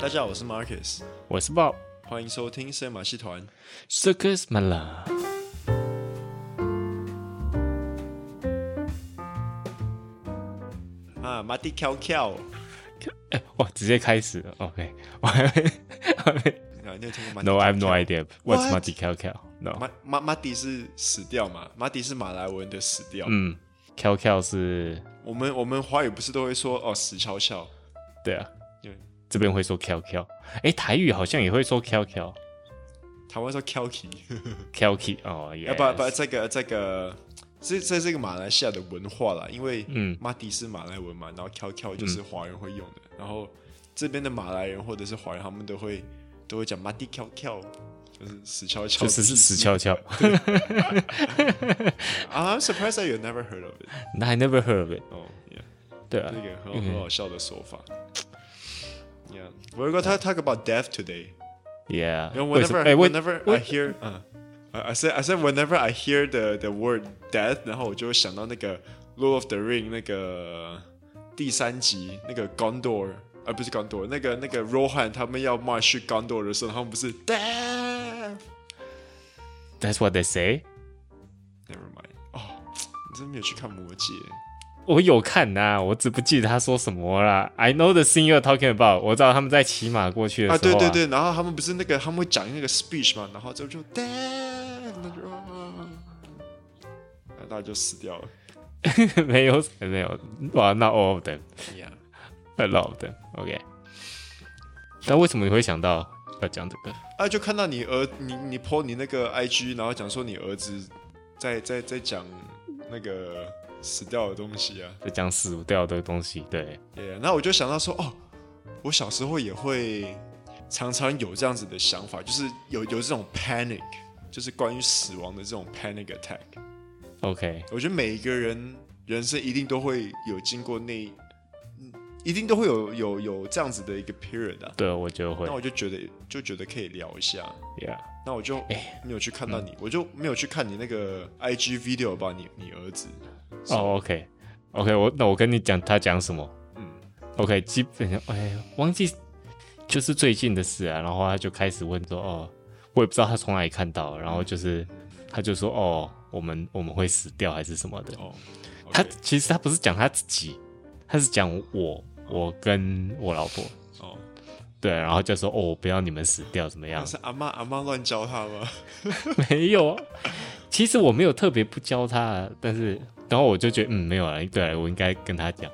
大家好，我是 Marcus，我是 Bob，欢迎收听深马戏团 Circus Malam。啊，马蒂翘翘，哎，哇，直接开始了，OK，我还没，还 没，你有听过吗？No，I have no idea what's 马蒂翘翘。No，马马马蒂是死掉嘛？马蒂是马来文的死掉。嗯，翘翘是，我们我们华语不是都会说哦，死翘翘？对啊。这边会说 “qq”，，哎，台语好像也会说 “qq”，，台湾说翘起，翘起哦，要不不，这个这个，这这是个马来西亚的文化啦，因为嗯，马迪是马来文嘛，然后 “qq” 就是华人会用的，然后这边的马来人或者是华人，他们都会都会讲马迪 qq”，，就是死翘翘，就是是死翘翘。I'm surprised that you never heard of it. I never heard of it. 哦对啊，这个很很好笑的说法。Yeah, we're gonna talk about death today. Yeah. You know, whenever hey, whenever I hear, uh, I said I said whenever I hear the the word death，然后我就会想到那个《Lord of the Ring》那个第三集那个 Gondor，而不是 Gondor，那个那个 Rohan 他们要 march 去 Gondor 的时候，他们不是 death。That's what they say. Never mind. 哦，你真没有去看魔戒。 我有看呐、啊，我只不记得他说什么啦。I know the thing you're talking about。我知道他们在骑马过去的时候啊，对对对，然后他们不是那个他们会讲那个 speech 嘛，然后就就 damn，那就，大家就死掉了。没 有没有，哇，not all of them，yeah，a lot of them。OK。但为什么你会想到要讲这个？啊，就看到你儿，你你 po 你那个 IG，然后讲说你儿子在在在讲那个。死掉的东西啊，就讲死掉的东西，对。Yeah, 那我就想到说，哦，我小时候也会常常有这样子的想法，就是有有这种 panic，就是关于死亡的这种 panic attack。OK，我觉得每一个人人生一定都会有经过那，一定都会有有有这样子的一个 period 啊。对，我就会。那我就觉得就觉得可以聊一下。Yeah，那我就没有去看到你，欸、我就没有去看你那个 IG video 吧，你你儿子。哦、okay, 我那我跟你讲他讲什么，嗯，OK，基本上哎，忘记就是最近的事啊，然后他就开始问说，哦，我也不知道他从哪里看到，然后就是他就说，哦，我们我们会死掉还是什么的，哦他其实他不是讲他自己，他是讲我，我跟我老婆，哦，对，然后就说，哦，不要你们死掉怎么样？是阿妈阿妈乱教他吗？没有，其实我没有特别不教他，但是。然后我就觉得，嗯，没有了，对，我应该跟他讲。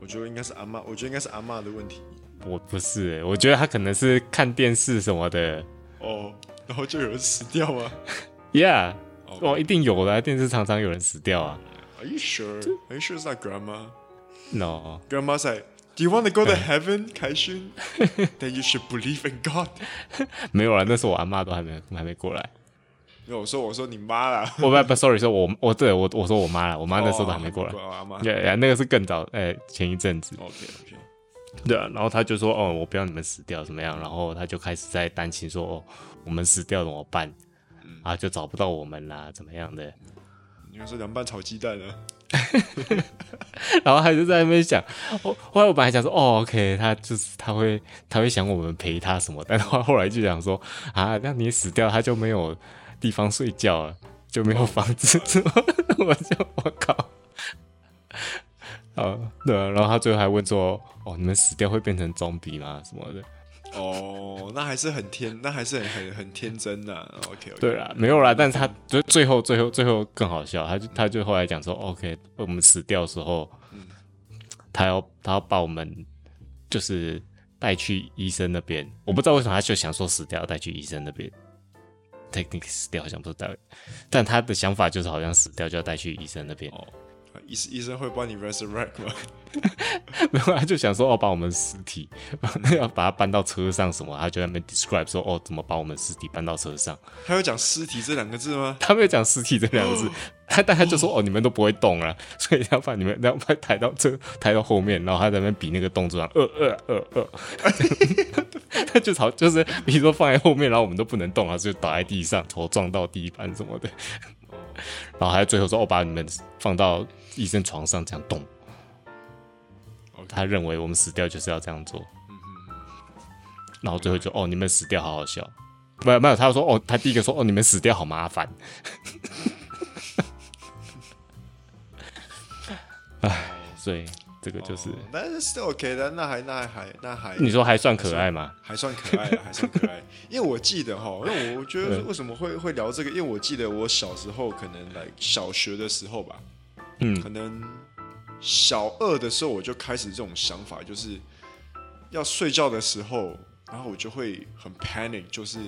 我觉得应该是阿妈，我觉得应该是阿妈的问题。我不是，我觉得他可能是看电视什么的。哦，然后就有人死掉啊？Yeah，哦一定有的，电视常常有人死掉啊。Are you sure? Are you sure it's not grandma? No. Grandma said, "Do you want to go to heaven, 凯勋？Then you should believe in God." 没有了，那时候我阿妈都还没还没过来。我说我说你妈啦，我不不，sorry，说我我对我我说我妈啦，我妈那时候都还没过来，对、oh, 那个是更早，哎、欸，前一阵子。OK OK，对啊，然后他就说，哦，我不要你们死掉怎么样？然后他就开始在担心说，哦，我们死掉怎么办？嗯、啊，就找不到我们啦，怎么样的？你说凉拌炒鸡蛋呢？然后他就在那边想，后后来我本来想说，哦，OK，他就是他会他会想我们陪他什么，但后后来就想说，啊，那你死掉他就没有。地方睡觉了，就没有房子住，我就我靠，啊，对，然后他最后还问说：“哦，你们死掉会变成装逼吗？什么的？”哦，那还是很天，那还是很很很天真的。OK，, okay 对啦，没有啦，但是他就最后最后最后更好笑，他就他就后来讲说：“OK，我们死掉的时候，嗯、他要他要把我们就是带去医生那边，我不知道为什么他就想说死掉带去医生那边。” technically 死掉好像不是带，但他的想法就是好像死掉就要带去医生那边。哦，医医生会帮你 resurrect 吗？没有，他就想说哦，把我们尸体 要把它搬到车上什么，他就在那边 describe 说哦，怎么把我们尸体搬到车上？他有讲尸体这两个字吗？他没有讲尸体这两个字，他但他就说哦，你们都不会动了，所以要把你们要把抬到车抬到后面，然后他在那边比那个动作，呃呃呃呃，他就朝就是比如说放在后面，然后我们都不能动啊，就倒在地上，头撞到地板什么的，然后还最后说哦，把你们放到医生床上这样动。他认为我们死掉就是要这样做。然后最后就哦，你们死掉好好笑。没有没有，他说哦，他第一个说哦，你们死掉好麻烦。哎，所以这个就是，但是 still OK 的，那还那还那还，你说还算可爱吗？还算可爱，还算可爱。因为我记得哈，因为我觉得为什么会会聊这个，因为我记得我小时候可能来小学的时候吧，嗯，可能小二的时候我就开始这种想法，就是要睡觉的时候，然后我就会很 panic，就是。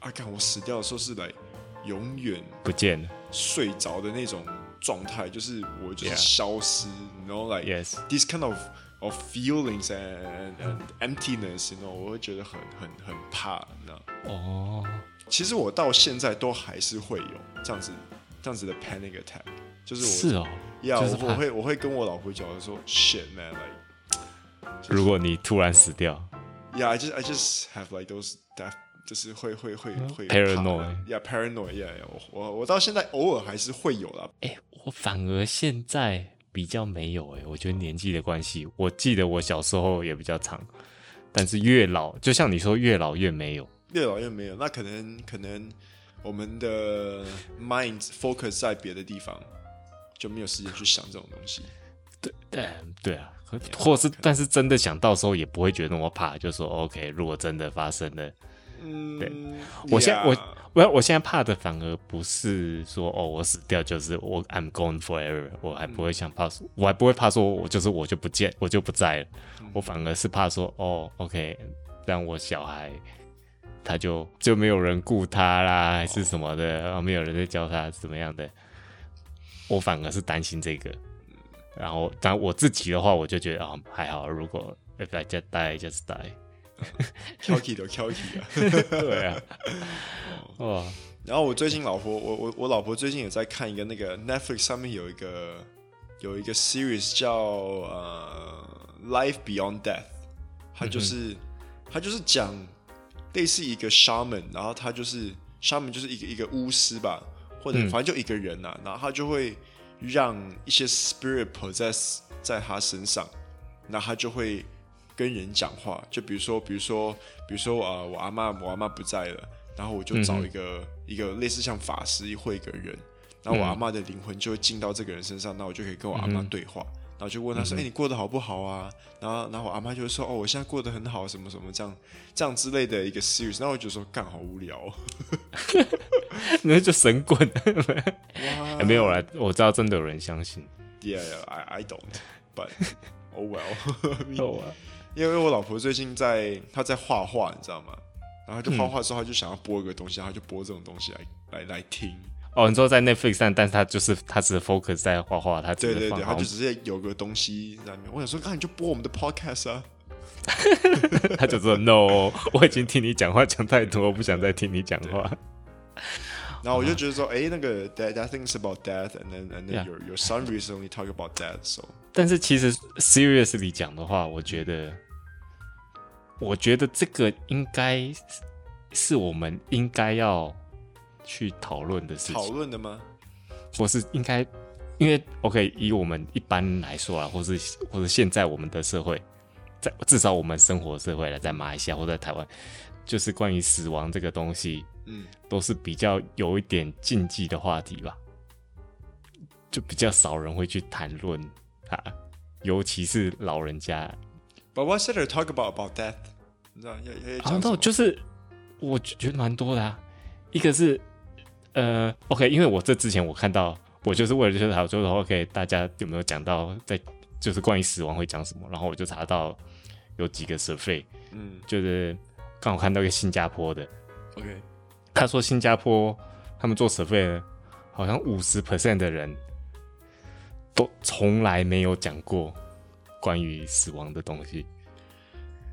啊！看我死掉的时候是来永远不见了，睡着的那种状态，就是我就是消失，然后 like yes this kind of of feelings and and emptiness，你知道，我会觉得很很很怕，你知道。哦，其实我到现在都还是会有这样子这样子的 panic attack，就是我是哦，要我会我会跟我老婆讲说 shit man，like，如果你突然死掉，yeah I just I just have like those death。就是会会会会 paranoid，yeah，paranoid，yeah，我我我到现在偶尔还是会有啦。哎、欸，我反而现在比较没有哎、欸，我觉得年纪的关系。我记得我小时候也比较长，但是越老，就像你说，越老越没有，越老越没有。那可能可能我们的 mind focus 在别的地方，就没有时间去想这种东西。对对对啊，或是但是真的想到时候也不会觉得那么怕，就说 OK，如果真的发生了。嗯，对，我现.我我我现在怕的反而不是说哦，我死掉就是我 I'm gone forever，我还不会想怕说，我还不会怕说我就是我就不见我就不在了，嗯、我反而是怕说哦，OK，让我小孩他就就没有人顾他啦，还是什么的，然后没有人在教他怎么样的，我反而是担心这个。然后但我自己的话，我就觉得啊、哦、还好，如果 If I just die, just die。挑剔都挑剔啊，对啊，哇！然后我最近老婆，我我我老婆最近也在看一个那个 Netflix 上面有一个有一个 series 叫呃 Life Beyond Death，它就是它就是讲类似一个 shaman，然后他就是 shaman 就是一个一个巫师吧，或者反正就一个人呐、啊，然后他就会让一些 spirit possess 在他身上，那他就会。跟人讲话，就比如说，比如说，比如说，呃，我阿妈，我阿妈不在了，然后我就找一个、嗯、一个类似像法师会一个人，然后我阿妈的灵魂就会进到这个人身上，那我就可以跟我阿妈对话，嗯、然后就问他说：“哎、嗯欸，你过得好不好啊？”然后，然后我阿妈就会说：“哦，我现在过得很好，什么什么这样，这样之类的一个 series。”然后我就说：“干，好无聊。”那就神棍，哇没有啦，我知道真的有人相信。Yeah, yeah, I I don't, but oh well. oh well. 因为我老婆最近在，她在画画，你知道吗？然后就画画的时候，她就想要播一个东西，她就播这种东西来来来听。哦，你说在 Netflix 上，但是他就是他只是 focus 在画画，他对对对，他就直接有个东西在里面。我想说，那你就播我们的 podcast 啊。他就说 No，我已经听你讲话讲太多，我不想再听你讲话。然后我就觉得说，哎、欸，那个 that that thing is about death，and then and then your your son recently talk about death，so。但是其实 seriously 讲的话，我觉得。我觉得这个应该是我们应该要去讨论的事情。讨论的吗？或是应该，因为 OK，以我们一般来说啊，或是或是现在我们的社会，在至少我们生活社会了，在马来西亚或在台湾，就是关于死亡这个东西，嗯，都是比较有一点禁忌的话题吧，就比较少人会去谈论啊，尤其是老人家。But what's there to talk about about death？你知道，好像就是我觉得蛮多的啊。一个是呃，OK，因为我这之前我看到，我就是为了就是好说的话，OK，大家有没有讲到在就是关于死亡会讲什么？然后我就查到有几个 survey，嗯，就是刚好看到一个新加坡的，OK，他说新加坡他们做 survey，好像五十 percent 的人都从来没有讲过。关于死亡的东西，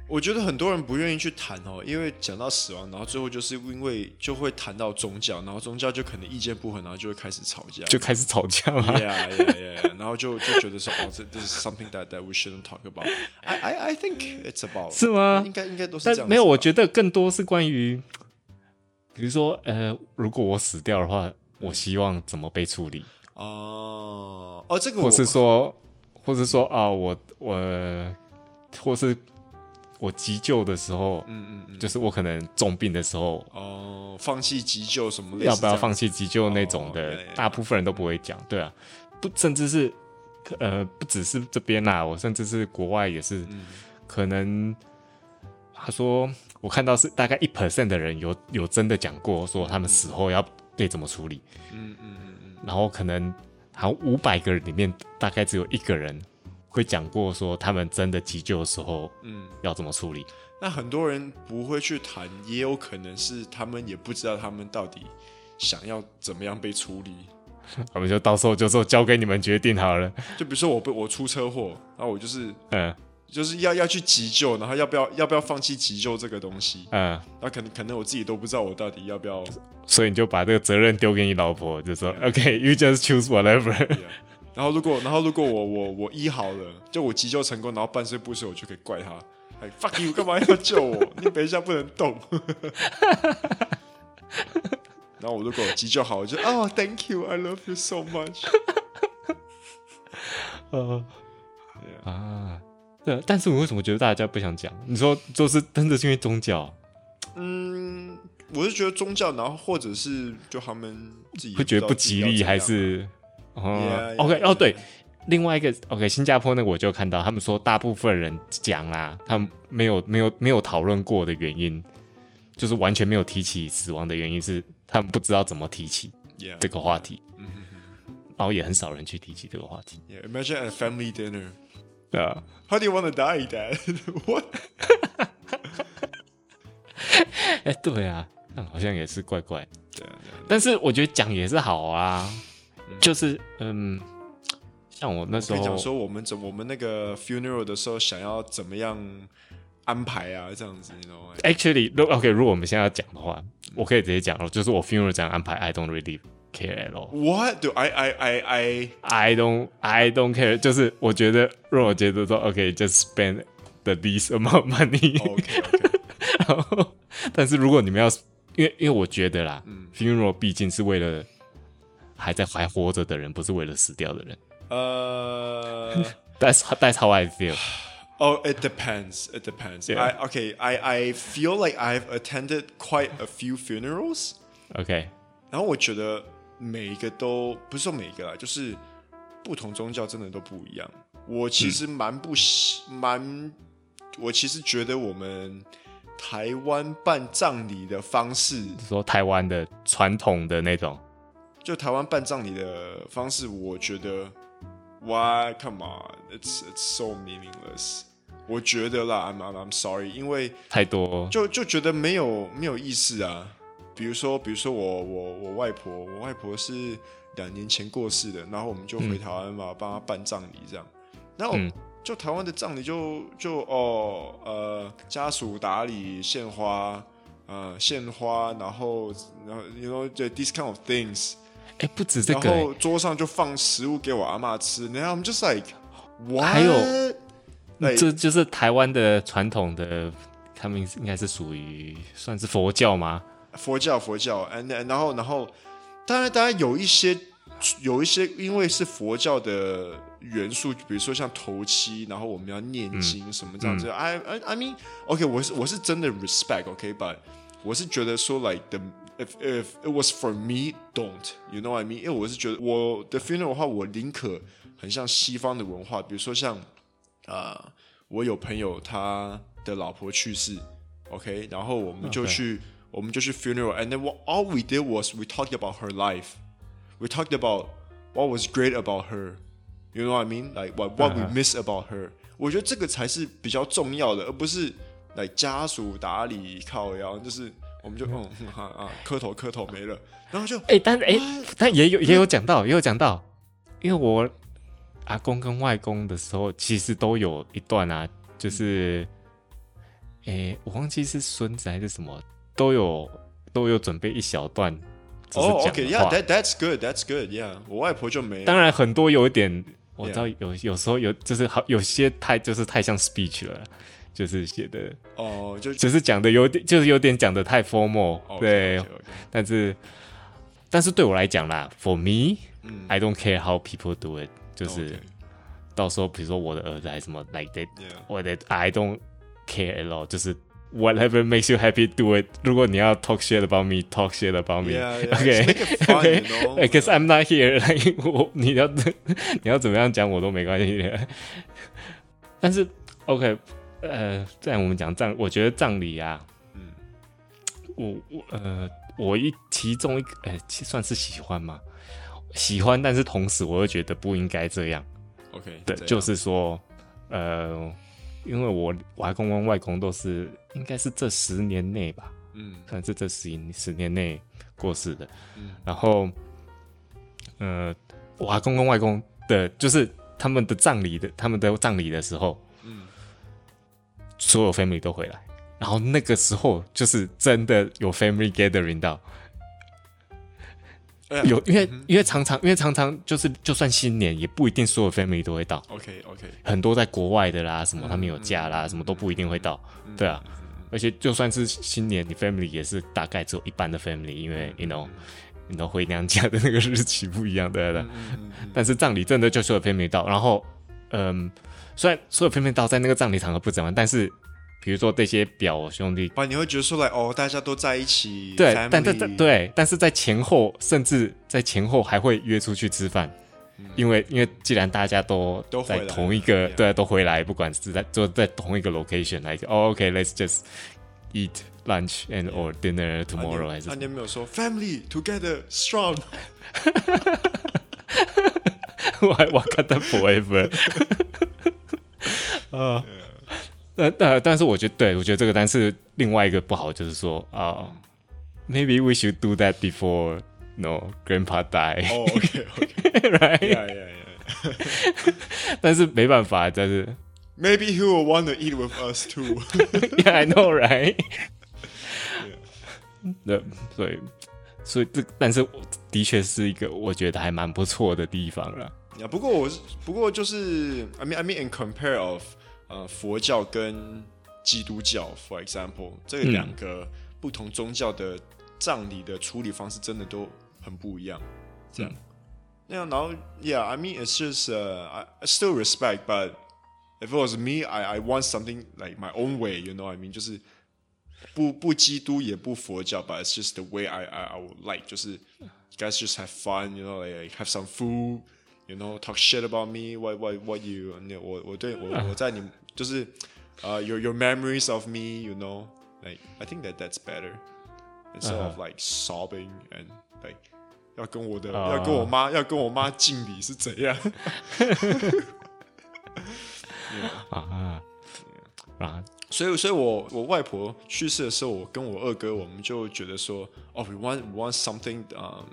我觉得很多人不愿意去谈哦，因为讲到死亡，然后最后就是因为就会谈到宗教，然后宗教就可能意见不合，然后就会开始吵架，就开始吵架嘛。Yeah, yeah, yeah. 然后就就觉得说，哦，这这是 something that that we shouldn't talk about. I I I think it's about 是吗？应该应该都是这样。但没有，我觉得更多是关于，比如说，呃，如果我死掉的话，我希望怎么被处理？哦哦，这个我是说。或是说啊，我我，或是我急救的时候，嗯嗯嗯，就是我可能重病的时候，哦，放弃急救什么要不要放弃急救那种的，哦、大部分人都不会讲，对啊，不，甚至是呃，不只是这边啦，我甚至是国外也是，嗯、可能他说我看到是大概一 percent 的人有有真的讲过，说他们死后要被怎么处理，嗯嗯嗯嗯，然后可能好像五百个人里面大概只有一个人。会讲过说他们真的急救的时候，嗯，要怎么处理？那很多人不会去谈，也有可能是他们也不知道他们到底想要怎么样被处理。我们就到时候就说交给你们决定好了。就比如说我被我出车祸，然后我就是嗯，就是要要去急救，然后要不要要不要放弃急救这个东西？嗯，那可能可能我自己都不知道我到底要不要，所以你就把这个责任丢给你老婆，就说 OK，you just choose whatever。然后如果，然后如果我我我医好了，就我急救成功，然后半身不遂，我就可以怪他，哎，fuck you，干嘛要救我？你等一下不能动。然后我如果急救好，我就哦，thank you，I love you so much。呃，啊，对，但是我为什么觉得大家不想讲？你说就是真的是因为宗教？嗯，我是觉得宗教，然后或者是就他们自己会觉得不吉利，还是？哦、yeah, yeah,，OK，哦，对另外一个 OK，新加坡那个我就看到他们说，大部分人讲啦，他们没有没有没有讨论过的原因，就是完全没有提起死亡的原因是他们不知道怎么提起这个话题，yeah, yeah. 然后也很少人去提起这个话题。Yeah, imagine a family dinner. 对啊，How do you want to die, Dad? What? 哎，对啊，好像也是怪怪。对啊，对啊，但是我觉得讲也是好啊。就是嗯，像我那时候讲说，我们怎我们那个 funeral 的时候，想要怎么样安排啊？这样子，你知道吗？Actually，如 OK，如果我们现在要讲的话，我可以直接讲了，就是我 funeral 这样安排，I don't really care at all。What do I I I I I don't I don't care？就是我觉得，如果我觉得说 OK，just spend the least amount of money。OK OK。然后，但是如果你们要，因为因为我觉得啦，嗯，funeral 毕竟是为了。还在还活着的人，不是为了死掉的人。呃、uh,，That's that's how I feel. Oh, it depends. It depends. Yeah. I okay. I I feel like I've attended quite a few funerals. Okay. 然后我觉得每一个都不是说每一个啦，就是不同宗教真的都不一样。我其实蛮不喜蛮、嗯，我其实觉得我们台湾办葬礼的方式，说台湾的传统的那种。就台湾办葬礼的方式，我觉得，Why come on？It's it's so meaningless。我觉得啦，I'm I'm sorry，因为太多，就就觉得没有没有意思啊。比如说，比如说我我我外婆，我外婆是两年前过世的，然后我们就回台湾嘛，帮、嗯、她办葬礼这样。然后就台湾的葬礼就就哦呃家属打理献花，呃献花，然后然后 you know this kind of things。哎、欸，不止这个、欸，然后桌上就放食物给我阿妈吃，然后我们就 like，还有，这就是台湾的传统的，他们应该是属于算是佛教吗？佛教，佛教，然然后然后，当然当然有一些有一些，因为是佛教的元素，比如说像头七，然后我们要念经什么这样子。嗯、I I I mean，OK，、okay, 我是我是真的 respect，OK，but、okay, 我是觉得说 like the。If if it was for me, don't you know what I mean？因为我是觉得我的 funeral 的话，我宁可很像西方的文化，比如说像啊、呃，我有朋友他的老婆去世，OK，然后我们就去、okay. 我们就去 funeral，and then what all we did was we talked about her life, we talked about what was great about her, you know what I mean? Like what what we miss about her？、Uh -huh. 我觉得这个才是比较重要的，而不是来、like, 家属打理靠腰，就是。 我们就嗯哈啊磕头磕头没了，然后就哎、欸，但哎、欸，但也有也有讲到，也有讲到，因为我阿公跟外公的时候，其实都有一段啊，就是哎、欸，我忘记是孙子还是什么，都有都有准备一小段。哦、oh,，OK，Yeah，that that's good，that's good，Yeah，我外婆就没。当然很多有一点，我知道有有时候有就是好有些太就是太像 speech 了。就是写的哦，就只是讲的有点，就是有点讲的太 formal，、对。Okay, okay. 但是，但是对我来讲啦，for me，I、嗯、don't care how people do it，就是.到时候比如说我的儿子还是什么 like that，我、yeah. 的 I don't care at all，就是 whatever makes you happy do it。如果你要 talk shit about me，talk shit about me，OK，OK，Because I'm not here，我你要你要怎么样讲我都没关系。但是 OK，呃，在我们讲葬，我觉得葬礼啊，嗯，我我呃，我一其中一个，呃，算是喜欢嘛？喜欢，但是同时我又觉得不应该这样。OK，对，就是说，呃，因为我我外公跟外公都是应该是这十年内吧，嗯，算是这十十年内过世的，嗯，然后，呃，我外公跟外公的，就是他们的葬礼的，他们的葬礼的时候，嗯，所有 family 都回来，然后那个时候就是真的有 family gathering 到。有，因为因为常常因为常常就是就算新年也不一定所有 family 都会到。OK OK，很多在国外的啦，什么他们有假啦，什么都不一定会到。对啊，而且就算是新年，你 family 也是大概只有一半的 family，因为 you know，你都回娘家的那个日期不一样，对对。但是葬礼真的就是有 family 到，然后嗯，虽然所有 family 到在那个葬礼场合不怎么样，但是。比如说这些表兄弟，啊，你会觉得说来哦，大家都在一起，对，但在在对，但是在前后，甚至在前后还会约出去吃饭，嗯、因为因为既然大家都在同一个，对，都回来，不管是在就在同一个 location，来个、哦、OK，let's just eat lunch and or dinner tomorrow，、啊、还是？啊，你有没有说 family together strong？我还我看到 forever，啊。呃但，但是我觉得，对我觉得这个，单是另外一个不好就是说啊、uh,，maybe we should do that before no grandpa die。哦，OK，OK，right，yeah yeah yeah。但是没办法，但是 maybe he will want to eat with us too。Yeah, I know, right？对，所以所以这，但是我的确是一个我觉得还蛮不错的地方了。呀，不过我是不过就是，I mean I mean in compare of。呃，佛教跟基督教，for example，这两个不同宗教的葬礼的处理方式真的都很不一样。这样，那样，然后，Yeah，I mean it's just uh, I still respect，but if it was me，I I want something like my own way，you know，I mean 就是不不基督也不佛教，but it's just the way I I I would like，就是 guys just have fun，you know，like have some food。You know, talk shit about me. What, what, what you? 我我对我我在你就是呃、uh,，your your memories of me. You know, like I think that that's better instead of like sobbing and like 要跟我的、uh, 要跟我妈要跟我妈敬礼是怎样？啊啊！ 所以所以我我外婆去世的时候，我跟我二哥我们就觉得说，哦、oh,，we want we want something um。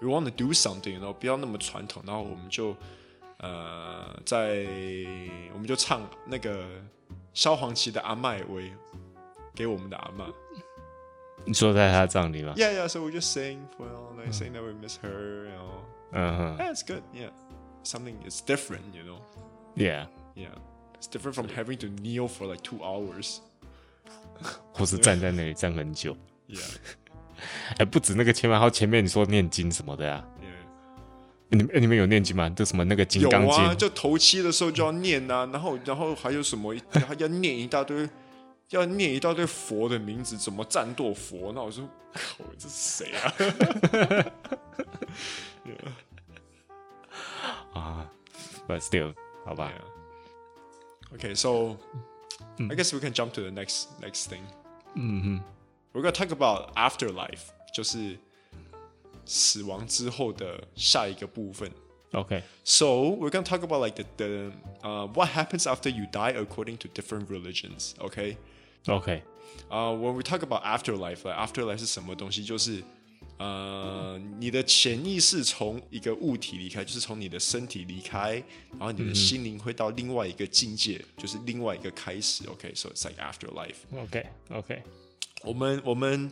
We want to do something，然后不要那么传统，然后我们就呃，在我们就唱那个萧煌奇的《阿麦》为给我们的阿妈。你说在他葬礼吗？Yeah, yeah. So we just sing, well, like saying that we miss her, you know. 嗯哼。That's good. Yeah. Something is different, you know. Yeah. Yeah. It's different from having to kneel for like two hours. 或是站在那里站很久。Yeah. 哎，不止那个千万号前面你说念经什么的呀？你们你们有念经吗？就什么那个金刚经？有啊，就头七的时候就要念啊，然后然后还有什么还要念一大堆，要念一大堆佛的名字，怎么战斗佛？那我说，靠，这是谁啊？啊，But still，好吧。Okay, so I guess we can jump to the next next thing. 嗯哼。We're gonna talk about afterlife，就是死亡之后的下一个部分。OK，so、okay. we're gonna talk about like the the uh what happens after you die according to different religions. OK，OK，啊，when we talk about afterlife，like afterlife 是什么东西？就是 呃，你的潜意识从一个物体离开，就是从你的身体离开，然后你的心灵会到另外一个境界，就是另外一个开始。OK，so、okay? it's like afterlife. OK，OK。我们我们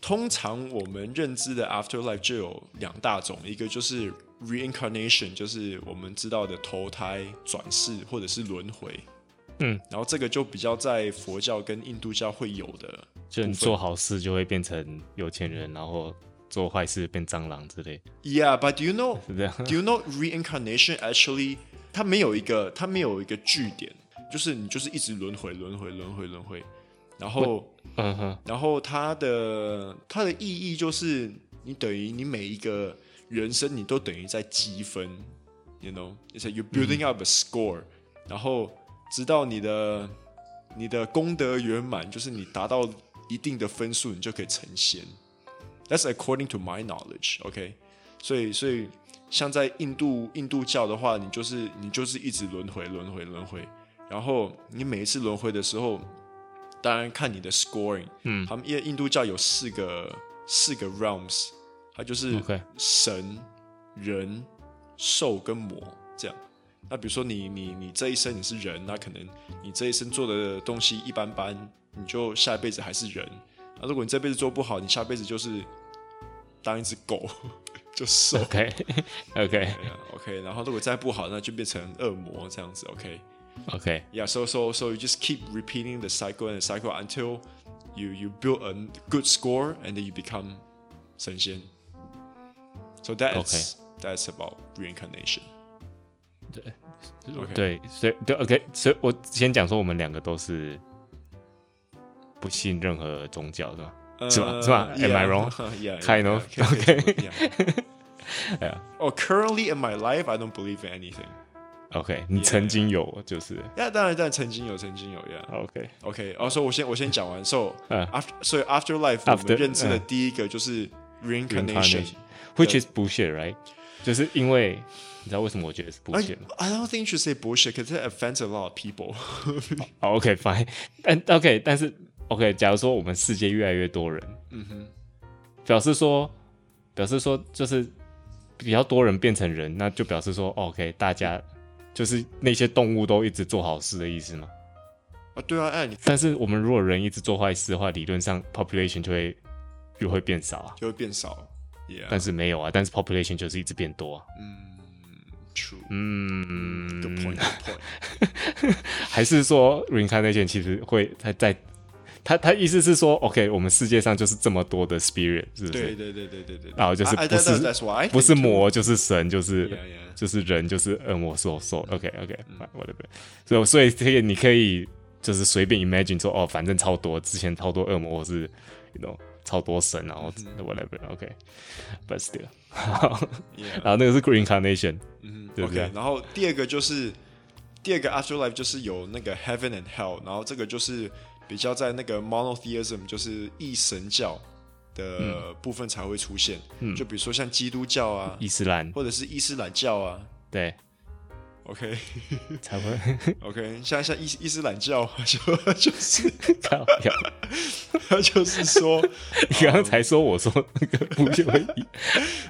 通常我们认知的 afterlife 就有两大种，一个就是 reincarnation，就是我们知道的投胎、转世或者是轮回。嗯，然后这个就比较在佛教跟印度教会有的，就你做好事就会变成有钱人，然后做坏事变蟑螂之类。Yeah，but do you know？Do you know reincarnation actually？它没有一个它没有一个据点。就是你就是一直轮回轮回轮回轮回，然后嗯哼，然后它的它的意义就是你等于你每一个人生你都等于在积分，you know，it's like you're building up a score，、嗯、然后直到你的你的功德圆满，就是你达到一定的分数，你就可以成仙。That's according to my knowledge，OK？、所以，所以像在印度印度教的话，你就是你就是一直轮回轮回轮回，然后你每一次轮回的时候，当然看你的 scoring，嗯，他们因为印度教有四个四个 realms，它就是神.人、兽跟魔这样。那比如说你你你这一生你是人，那可能你这一生做的东西一般般，你就下一辈子还是人。那如果你这辈子做不好，你下辈子就是当一只狗，就是。OK，OK，OK。然后如果再不好，那就变成恶魔这样子。OK，OK。Yeah, so so so you just keep repeating the cycle and the cycle until you you build a good score and then you become 神仙。So that's that's about reincarnation。对，OK，对，所以对，OK，所以我先讲说，我们两个都是。不信任何宗教是吧？是吧？是吧？Am I wrong? Kind of. Okay. Yeah. Oh, currently in my life, I don't believe in anything. OK，你曾经有就是？呀，当然，当然曾经有，曾经有呀。OK, OK. 哦，所以我先我先讲完。So after, 所以 afterlife 我们认知的第一个就是 reincarnation，which is bullshit, right？就是因为你知道为什么我觉得是 bullshit 吗？I don't think you should say bullshit because it offends a lot of people. OK, fine. 但 OK，但是。OK，假如说我们世界越来越多人，嗯哼，表示说，表示说就是比较多人变成人，那就表示说，OK，大家就是那些动物都一直做好事的意思吗？啊，对啊，哎，你但是我们如果人一直做坏事的话，理论上 population 就会就会变少啊，就会变少，Yeah，但是没有啊，但是 population 就是一直变多啊，嗯，True，嗯 point，还是说 reincarnation 其实会在在。他他意思是说，OK，我们世界上就是这么多的 spirit，是不是？对对对对对对。然后就是不是不是魔就是神，就是就是人就是恶魔兽兽。OK OK，whatever。所以所以这个你可以就是随便 imagine 说，哦，反正超多，之前超多恶魔，或是 you know 超多神，然后 whatever。OK，but still，然后那个是 reincarnation，嗯，对不对？然后第二个就是第二个 afterlife 就是有那个 heaven and hell，然后这个就是。比较在那个 monotheism，就是一神教的部分才会出现。嗯，就比如说像基督教啊、伊斯兰，或者是伊斯兰教啊。对，OK，才会 OK。像像伊伊斯兰教就就是靠，他 就是说，你刚刚才说我说那个不会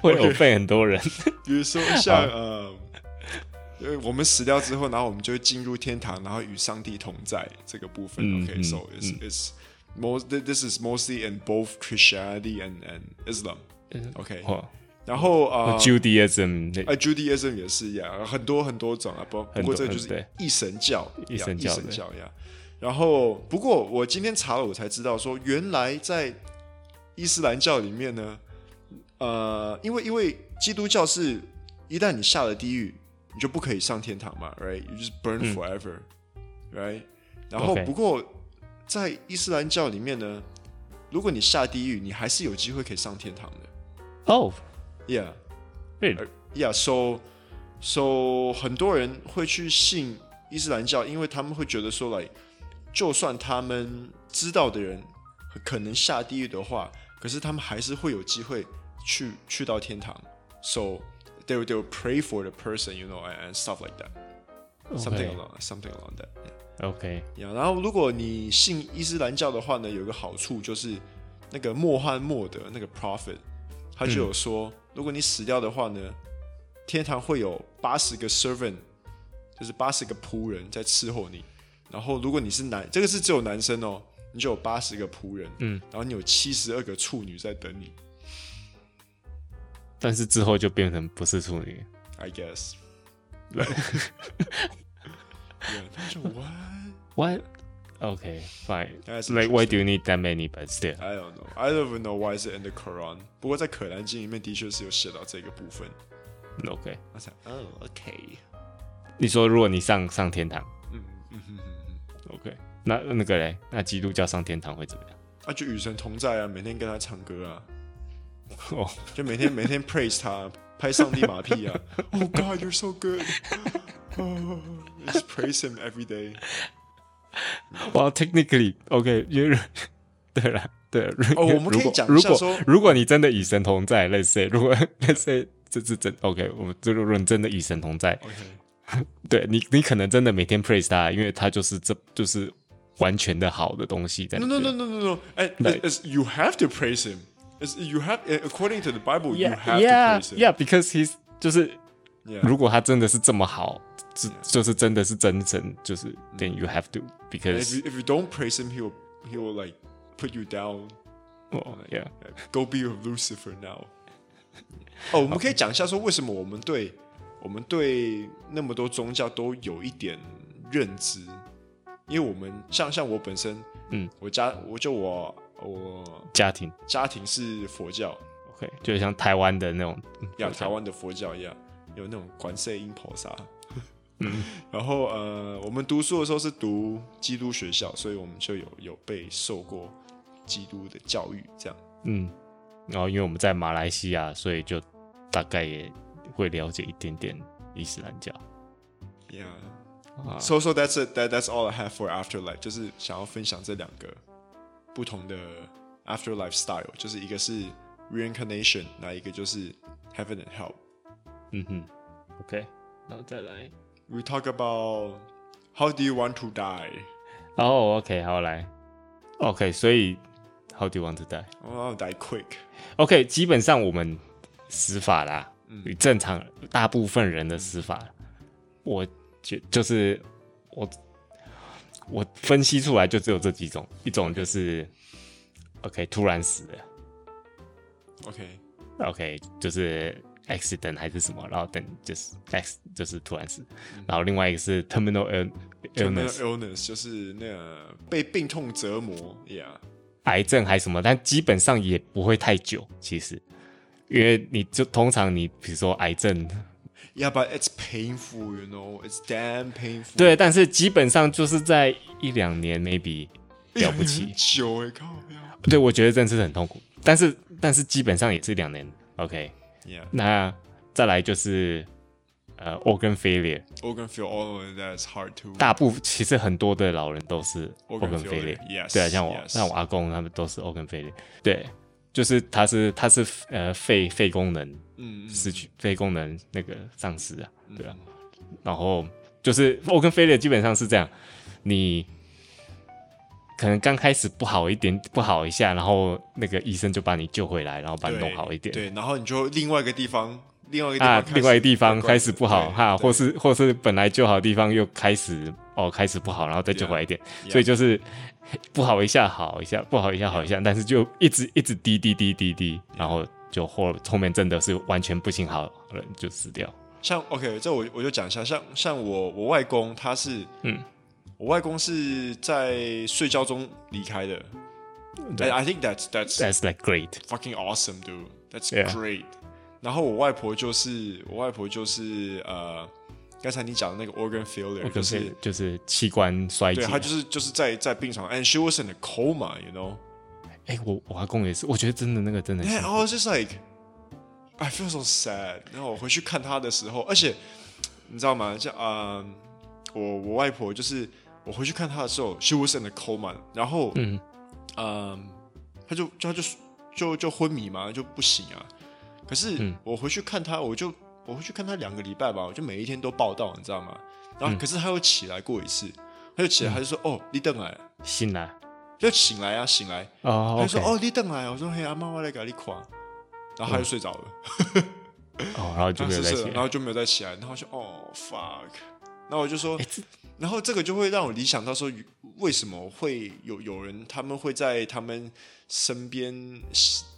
会有被很多人，比如说像呃。因为我们死掉之后，然后我们就会进入天堂，然后与上帝同在这个部分。嗯、OK，so、okay? 嗯、it's it's most this is mostly in both Christianity and and Islam。OK，然后啊、uh, Judaism，啊 Judaism 也是一样，很多很多种啊，不不过这个就是一神教，一神教，一神教呀。然后不过我今天查了，我才知道说，原来在伊斯兰教里面呢，呃，因为因为基督教是一旦你下了地狱。你就不可以上天堂嘛，right？You just burn forever，right？、嗯、然后不过在伊斯兰教里面呢，如果你下地狱，你还是有机会可以上天堂的。哦、oh，yeah，yeah，so so 很多人会去信伊斯兰教，因为他们会觉得说，来，就算他们知道的人可能下地狱的话，可是他们还是会有机会去去到天堂。So They will, they will pray for the person, you know, and, and stuff like that. Something along, something along that. Yeah. OK. Yeah, 然后如果你信伊斯兰教的话呢，有一个好处就是那个穆罕默德那个 prophet，他就有说，嗯、如果你死掉的话呢，天堂会有八十个 servant，就是八十个仆人在伺候你。然后如果你是男，这个是只有男生哦，你就有八十个仆人。嗯。然后你有七十二个处女在等你。但是之后就变成不是处女，I guess。What? What? Okay, fine. Like, why do you need that many? But still, I don't know. I don't even know why is it in the Quran. 不过在可兰经里面的确是有写到这个部分。Okay. 我想，嗯，Okay.。你说如果你上上天堂，嗯，嗯哼哼哼，OK，那那个嘞，那基督教上天堂会怎么样？那、啊、就与神同在啊，每天跟他唱歌啊，哦，就每天每天 praise 他，拍上帝马屁啊。Oh God, you're so good. Oh, just praise him every day. Well, technically, OK，因为对了，对了，哦，我们可以讲一下说，如果如果你真的与神同在，Let's say，如果 Let's say 这是真 OK，我们这如果你真的与神同在，OK，对你，你可能真的每天 praise 他，因为他就是这就是完全的好的东西在。No no no no no no，哎，you have to praise him. You have according to the Bible, you have to praise him. Yeah, because he's 就是如果他真的是这么好，是就是真的是真神，就是 then you have to because if you don't praise him, he will he will like put you down. Oh yeah, go be a Lucifer now. 哦，我们可以讲一下说，为什么我们对我们对那么多宗教都有一点认知？因为我们像像我本身，嗯，我家我就我 我家庭家庭是佛教，OK，就像台湾的那种，像台湾的佛教一样，有那种观世音菩萨，嗯，然后呃，我们读书的时候是读基督学校，所以我们就有有被受过基督的教育，这样，嗯。然后，因为我们在马来西亚，所以就大概也会了解一点点伊斯兰教。Yeah, so so that's it. That that's all I have for afterlife. 就是想要分享这两个不同的 afterlife style，就是一个是 reincarnation，那一个就是 heaven and hell。嗯哼，OK，然后再来，We talk about how do you want to die？哦，OK，好来，OK，所以 how do you want to die？我要 die quick。OK，基本上我们死法啦，与正常大部分人的死法，我觉就是我 我分析出来就只有这几种，一种就是 OK 突然死了，OK。OK 就是 accident 还是什么，然后等就是 X 就是突然死，然后另外一个是 terminal illness illness 就是那个被病痛折磨，Yeah。癌症还是什么，但基本上也不会太久。其实，因为你就通常你比如说癌症，Yeah, but it's painful, you know, it's damn painful。对，但是基本上就是在一两年，maybe 了不起。久哎，靠！对，我觉得真的是很痛苦，但是但是基本上也是两年。OK，Yeah，那再来就是。呃、uh,，organ failure，organ failure，oh that's hard too。大部分其实很多的老人都是 organ failure，yes，对啊，像我 yes. 像我阿公他们都是 organ failure，对，就是他是他是呃肺肺功能嗯失去肺功能那个丧失啊，对啊，嗯、然后就是 organ failure 基本上是这样，你可能刚开始不好一点不好一下，然后那个医生就把你救回来，然后把你弄好一点，对，对，然后你就另外一个地方。另外一个啊，另外一个地方开始不好哈，或是或是本来就好的地方又开始哦，开始不好，然后再救回来一点.所以就是不好一下好一下，不好一下好一下，但是就一直一直滴滴滴滴滴然后就后后面真的是完全不行好了，就死掉。像 OK，这我我就讲一下，像像我我外公他是嗯，我外公是在睡觉中离开的。I think that's that's that's like great, fucking awesome, dude. That's great. 然后我外婆就是我外婆就是呃，刚才你讲的那个 organ failure，就是就是器官衰竭，对，她就是就是在在病床，and she was in a coma，you know。哎，我我阿公也是，我觉得真的那个真的是。然后 just like I feel so sad。然后我回去看他的时候，而且你知道吗？像啊、呃，我我外婆就是我回去看他的时候，she was in a coma，然后嗯嗯，她、呃、就就她就就就昏迷嘛，就不行啊。可是我回去看他，我就我回去看他两个礼拜吧，我就每一天都报道，你知道吗？然后可是他又起来过一次，他就起来，他就说：“哦，你等来，醒来，就醒来啊，醒来。”哦，他就说：“哦，你等来。”我说：“嘿，阿妈，我来给你夸。”然后他就睡着了。哦，然后就没有再起来，然后就没有再起来，然后就哦，fuck。然后我就说，然后这个就会让我理想到说，为什么会有有人他们会在他们身边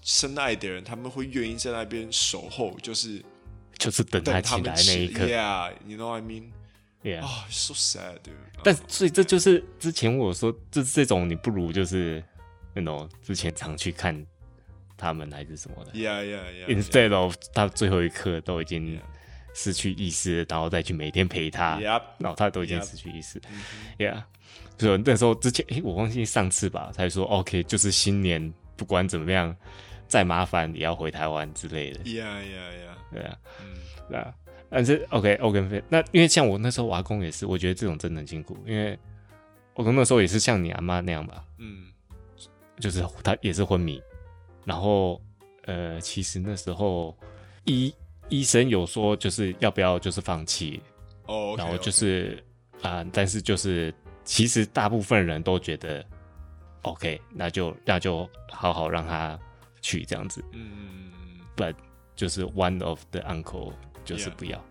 深爱的人，他们会愿意在那边守候，就是就是等他起来那一刻。Yeah，you know what I 啊，so sad。但所以这就是之前我说，这这种你不如就是那种之前常去看他们还是什么的。Yeah，yeah，yeah。Instead of 他最后一刻都已经失去意识，然后再去每天陪他，Yep. 然后他都已经失去意识 Yep.，Yeah。所以那时候之前，诶，我忘记上次吧，他说 OK，就是新年不管怎么样，再麻烦也要回台湾之类的。Yeah, yeah, yeah。对啊，嗯，对啊。但是 OK，OK，那因为像我那时候我阿公也是，我觉得这种真的很辛苦，因为我公那时候也是像你阿妈那样吧，嗯，就是他也是昏迷，然后呃，其实那时候医医生有说就是要不要就是放弃，哦，然后就是啊，但是就是其实大部分人都觉得 OK，那就那就好好让他去这样子，嗯，But 就是 one of the uncle。就是不要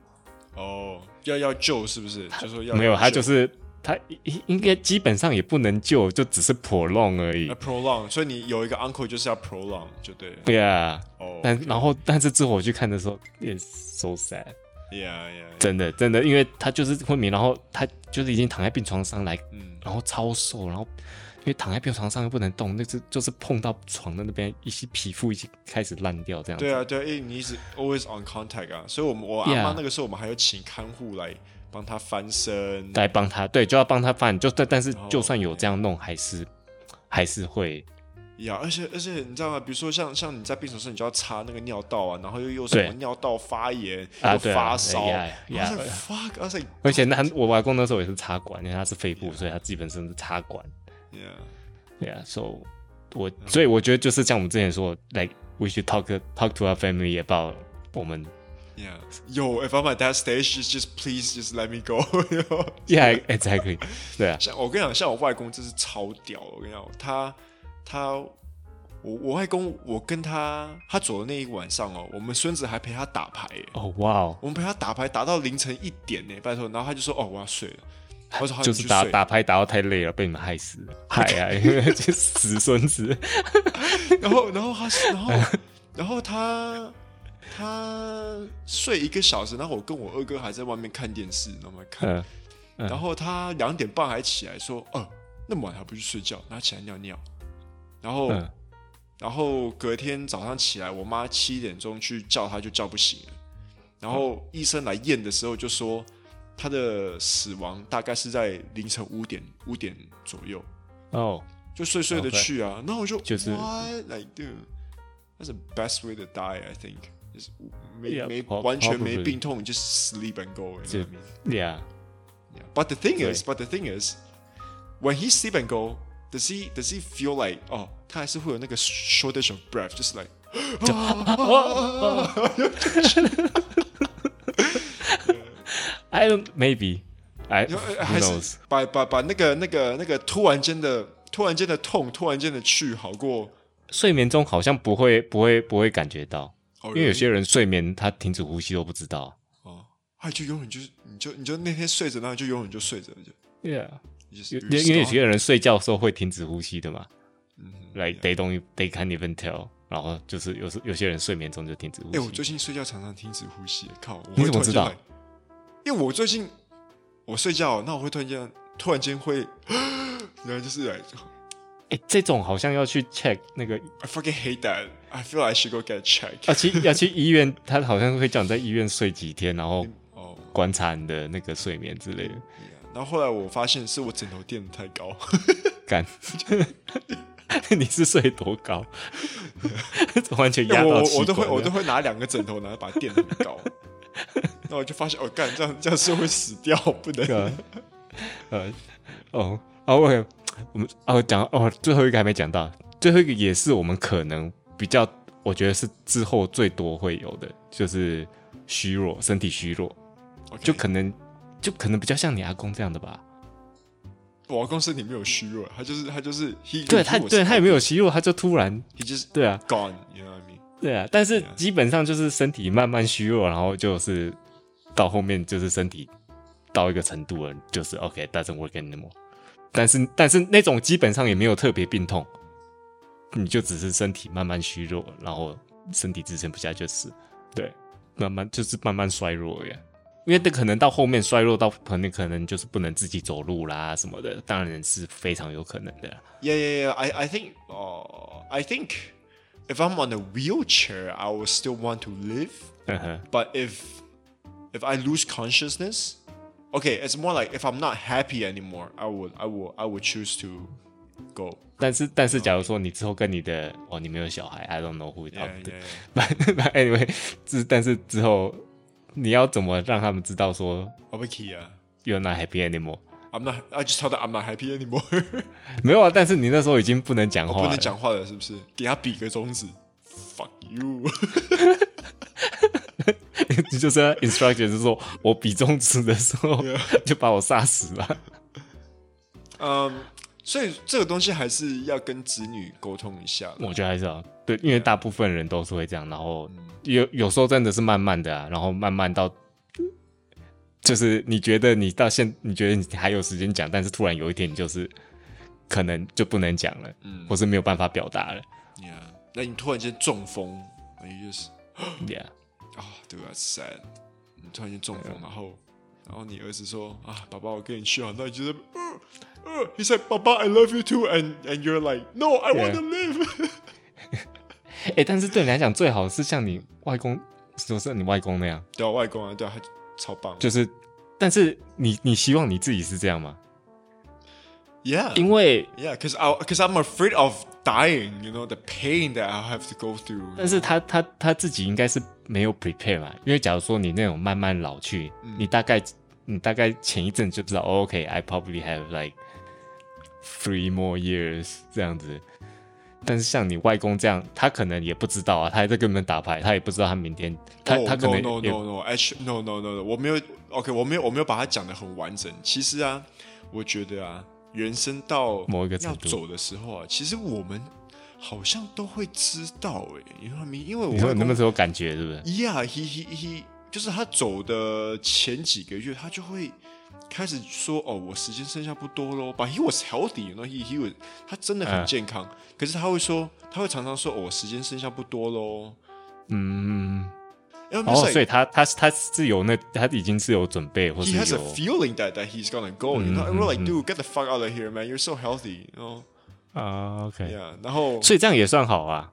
哦，要要救是不是？就说要没有，他就是他应应该基本上也不能救，就只是 prolong 而已。prolong，所以你有一个 uncle 就是要 prolong 就对了。对啊，哦，但然后但是之后我去看的时候也 so sad。Yeah, yeah。真的真的，因为他就是昏迷，然后他就是已经躺在病床上来，嗯，然后超瘦，然后。因为躺在病床上又不能动，那是就是碰到床的那边一些皮肤已经开始烂掉这样子。对啊，对啊，因为你一直 always on contact 啊，所以我们我阿妈那个时候我们还要请看护来帮他翻身，来帮他，对，就要帮他翻，就但但是就算有这样弄，还是还是会。呀，而且而且你知道吗？比如说像像你在病床上，你就要插那个尿道啊，然后又又什么尿道发炎，又发烧，而且而且那我外公那时候也是插管，因为他是肺部，所以他基本上是插管。Yeah，yeah，so 我所以我觉得就是像我们之前说，like we should talk talk to our family about 我们。Yeah，yo，if I'm at that stage, just just please just let me go。Yeah，exactly。对啊，像我跟你讲，像我外公，真是超屌。我跟你讲，他他我我外公，我跟他他走的那一个晚上哦，我们孙子还陪他打牌。哦，哇哦，我们陪他打牌打到凌晨一点呢，拜托。然后他就说：“哦，我要睡了。”就是打打牌打到太累了，被你们害死了，害啊！这死孙子。然后，然后他，然后，然后他，他睡一个小时，然后我跟我二哥还在外面看电视，然后看。嗯嗯、然后他两点半还起来说：“哦、呃，那么晚还不去睡觉？”然后起来尿尿。然后，嗯、然后隔天早上起来，我妈七点钟去叫他，就叫不醒了。然后医生来验的时候就说。他的死亡大概是在凌晨五点五点左右哦，就睡睡的去啊，那我就就是 like dude，that's the best way to die I think，就是没没完全没病痛，just sleep and go，you know what I mean？Yeah，but the thing is，but the thing is，when he sleep and go，does he does he feel like 哦，他还是会有那个 shortage of breath，就是 like。 I don't maybe I 还是把把把那个那个那个突然间的突然间的痛突然间的去好过。睡眠中好像不会不会不会感觉到，因为有些人睡眠他停止呼吸都不知道哦，哎就永远就是你就你就那天睡着然后就永远就睡着就，Yeah，因为有些人睡觉的时候会停止呼吸的嘛，嗯，Like they don't they can't even tell，然后就是有时有些人睡眠中就停止呼吸，哎我最近睡觉常常停止呼吸，靠，你怎么知道？因为我最近我睡觉，那我会突然间突然间会，然后就是来，哎，这种好像要去 check 那个，I fucking hate that. I feel I should go get checked. 要去要去医院，他好像会叫你在医院睡几天，然后 观察你的那个睡眠之类的。然后后来我发现是我枕头垫的太高，干，你是睡多高？完全压到我我都会我都会拿两个枕头，然后把它垫很高。那我就发现，哦，干这样这样是会死掉，不能。呃，哦，哦，OK，我们哦讲哦，最后一个还没讲到，最后一个也是我们可能比较，我觉得是之后最多会有的，就是虚弱，身体虚弱，Okay. 就可能就可能比较像你阿公这样的吧。我阿公身体没有虚弱，他就是他就是，he, 对他对他也没有虚弱，他就突然，he just 对啊，gone，you know what I mean？对啊，但是基本上就是身体慢慢虚弱，然后就是到后面就是身体到一个程度了，就是 OK，doesn't work anymore。但是但是那种基本上也没有特别病痛，你就只是身体慢慢虚弱，然后身体支撑不下就是对，慢慢就是慢慢衰弱呀。因为这可能到后面衰弱到可能可能就是不能自己走路啦什么的，当然是非常有可能的。Yeah, yeah, yeah. I I think, oh, I think. If I'm on a wheelchair, I will still want to live. Uh-huh. But if if I lose consciousness, okay, it's more like if I'm not happy anymore, I would I would I would choose to go. 但是但是，假如说你之后跟你的哦，你没有小孩，I don't know who Yeah, it yeah, But but anyway，之但是之后你要怎么让他们知道说 yeah. you're not happy anymore？ I'm not. I just tell them I'm not happy anymore. 没有啊，但是你那时候已经不能讲话不能讲话了，是不是？给他比个中指，fuck you。你就是 instruction 是说我比中指的时候.就把我杀死了。嗯，所以这个东西还是要跟子女沟通一下。我觉得还是要对，因为大部分人都是会这样，然后有有时候真的是慢慢的啊，然后慢慢到，就是你觉得你到现，你觉得你还有时间讲，但是突然有一天你就是可能就不能讲了，嗯。或是没有办法表达了。Yeah，那你突然间中风，你就是，Yeah，啊，对啊，sad。你突然间中风，然后然后你儿子说啊，爸爸，我跟你去啊，那你觉得，呃呃，He said，爸爸，I love you too，and and you're like，No，I want to live。哎，但是对你来讲最好是像你外公，就是你外公那样，对啊，外公啊，对啊，他超棒。就是，但是你你希望你自己是这样吗？Yeah，因为 Yeah，cause I cause I'm afraid of dying，you know the pain that I have to go through。但是他他他自己应该是没有 prepare 嘛，因为假如说你那种慢慢老去，嗯你大概你大概前一阵就知道、哦、，OK，I、probably have like three more years 这样子。但是像你外公这样，他可能也不知道啊，他还在跟你们打牌，他也不知道他明天他、Oh, 他可能也 no no no no，actually no no no no，我没有 OK，我没有我没有把它讲的很完整。其实啊，我觉得啊，人生到某一个要走的时候啊，其实我们好像都会知道哎、欸，你知道吗？因为我你说外公你那时候有感觉是不是？Yeah，he he he，就是他走的前几个月，他就会开始说：“哦，我时间剩下不多喽。” But he was healthy，然后 he he was，他真的很健康。可是他会说，他会常常说：“哦，我时间剩下不多喽。嗯，”然哦，所以他他他是有那他已经是有准备，或 he has a feeling that that he's gonna go。You know, we're like, dude, get the fuck out of here, man. You're so healthy. You 啊 OK，know, yeah. 然后所以这样也算好啊。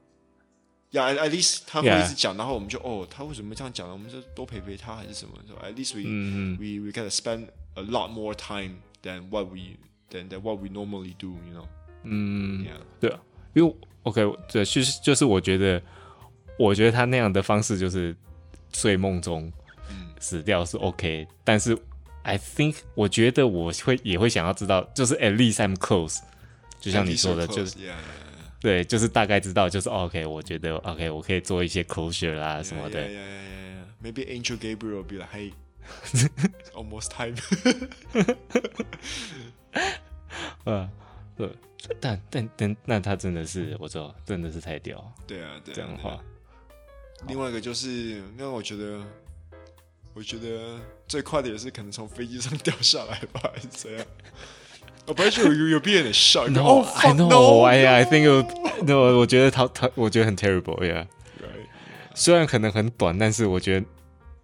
，yeah, at least 他会.一直讲，然后我们就哦，他为什么这样讲呢？我们就多陪陪他还是什么？So at least we 嗯嗯 we we gotta spend a lot more time than what we than than what we normally do, you know? 嗯 Yeah. 对啊，因为 OK，对，就是就是我觉得，我觉得他那样的方式就是睡梦中死掉是 OK，、但是 I think 我觉得我会也会想要知道，就是 at least I'm close，就像你说的， At least we're 就是 close, yeah, 对，就是大概知道，就是、哦 OK，我觉得 OK，我可以做一些 closure 啦 yeah, 什么 yeah, 的 yeah, yeah, yeah, yeah. Maybe Angel Gabriel will be like, hey, It's almost time. 呃，对，但但但那他真的是，我知道，真的是太屌，对啊，对啊，这样的话。另外一个就是，那我觉得，我觉得最快的也是可能从飞机上 掉下来吧，还是怎样？我本来就有有有变得 shock。No, Oh, I fuck, know. no, I I no. think it, no. 我觉得他他，我觉得很 terrible. Yeah. Right. 虽然可能很短，但是我觉得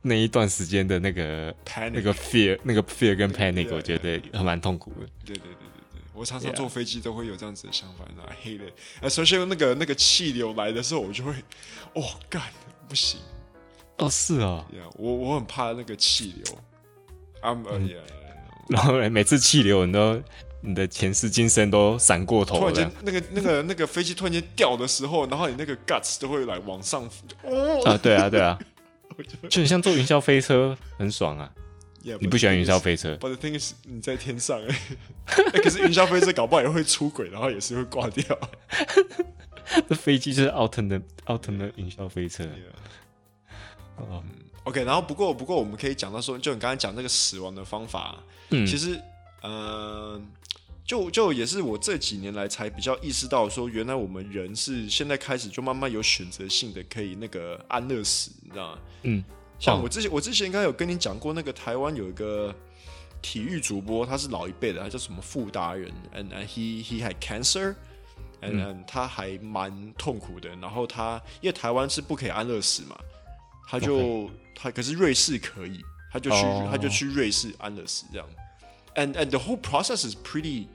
那一段时间的那个 Panic 那个 fear，那个 fear 跟 panic，Yeah, 我觉得还蛮痛苦的。对对对对对，我常常坐飞机都会有这样子的想法，I hate it。而且那个那个气流来的时候，我就会，哦，干，不行哦，是哦。，Yeah，我我很怕那个气流。I'm，呃，Yeah，然后每次气流，你都你的前世今生都闪过头了突然间。那个那个那个飞机突然间掉的时候，然后你那个 guts 都会来往上浮，哦，啊，对啊，对啊，就很像坐云霄飞车，很爽啊。Yeah, 你不喜欢云霄飞车？But the thing is，你在天上哎、欸 可是云霄飞车搞不好也会出轨，然后也是会挂掉。这飞机就是 ultimate ultimate 云霄飞车。哦，OK，然后不过不过我们可以讲到说，就你刚才讲那个死亡的方法，嗯，其实呃，就就也是我这几年来才比较意识到说，原来我们人是现在开始就慢慢有选择性的可以那个安乐死，你知道吗？嗯，像我之前我之前应该有跟你讲过，那个台湾有一个体育主播，他是老一辈的，他叫什么傅达人，and and he he had cancer。and, 他还蛮痛苦的，然后他因为台湾是不可以安乐死嘛，他就他可是瑞士可以，他就去、哦他就去瑞士安乐死这样 ，and and the whole process is pretty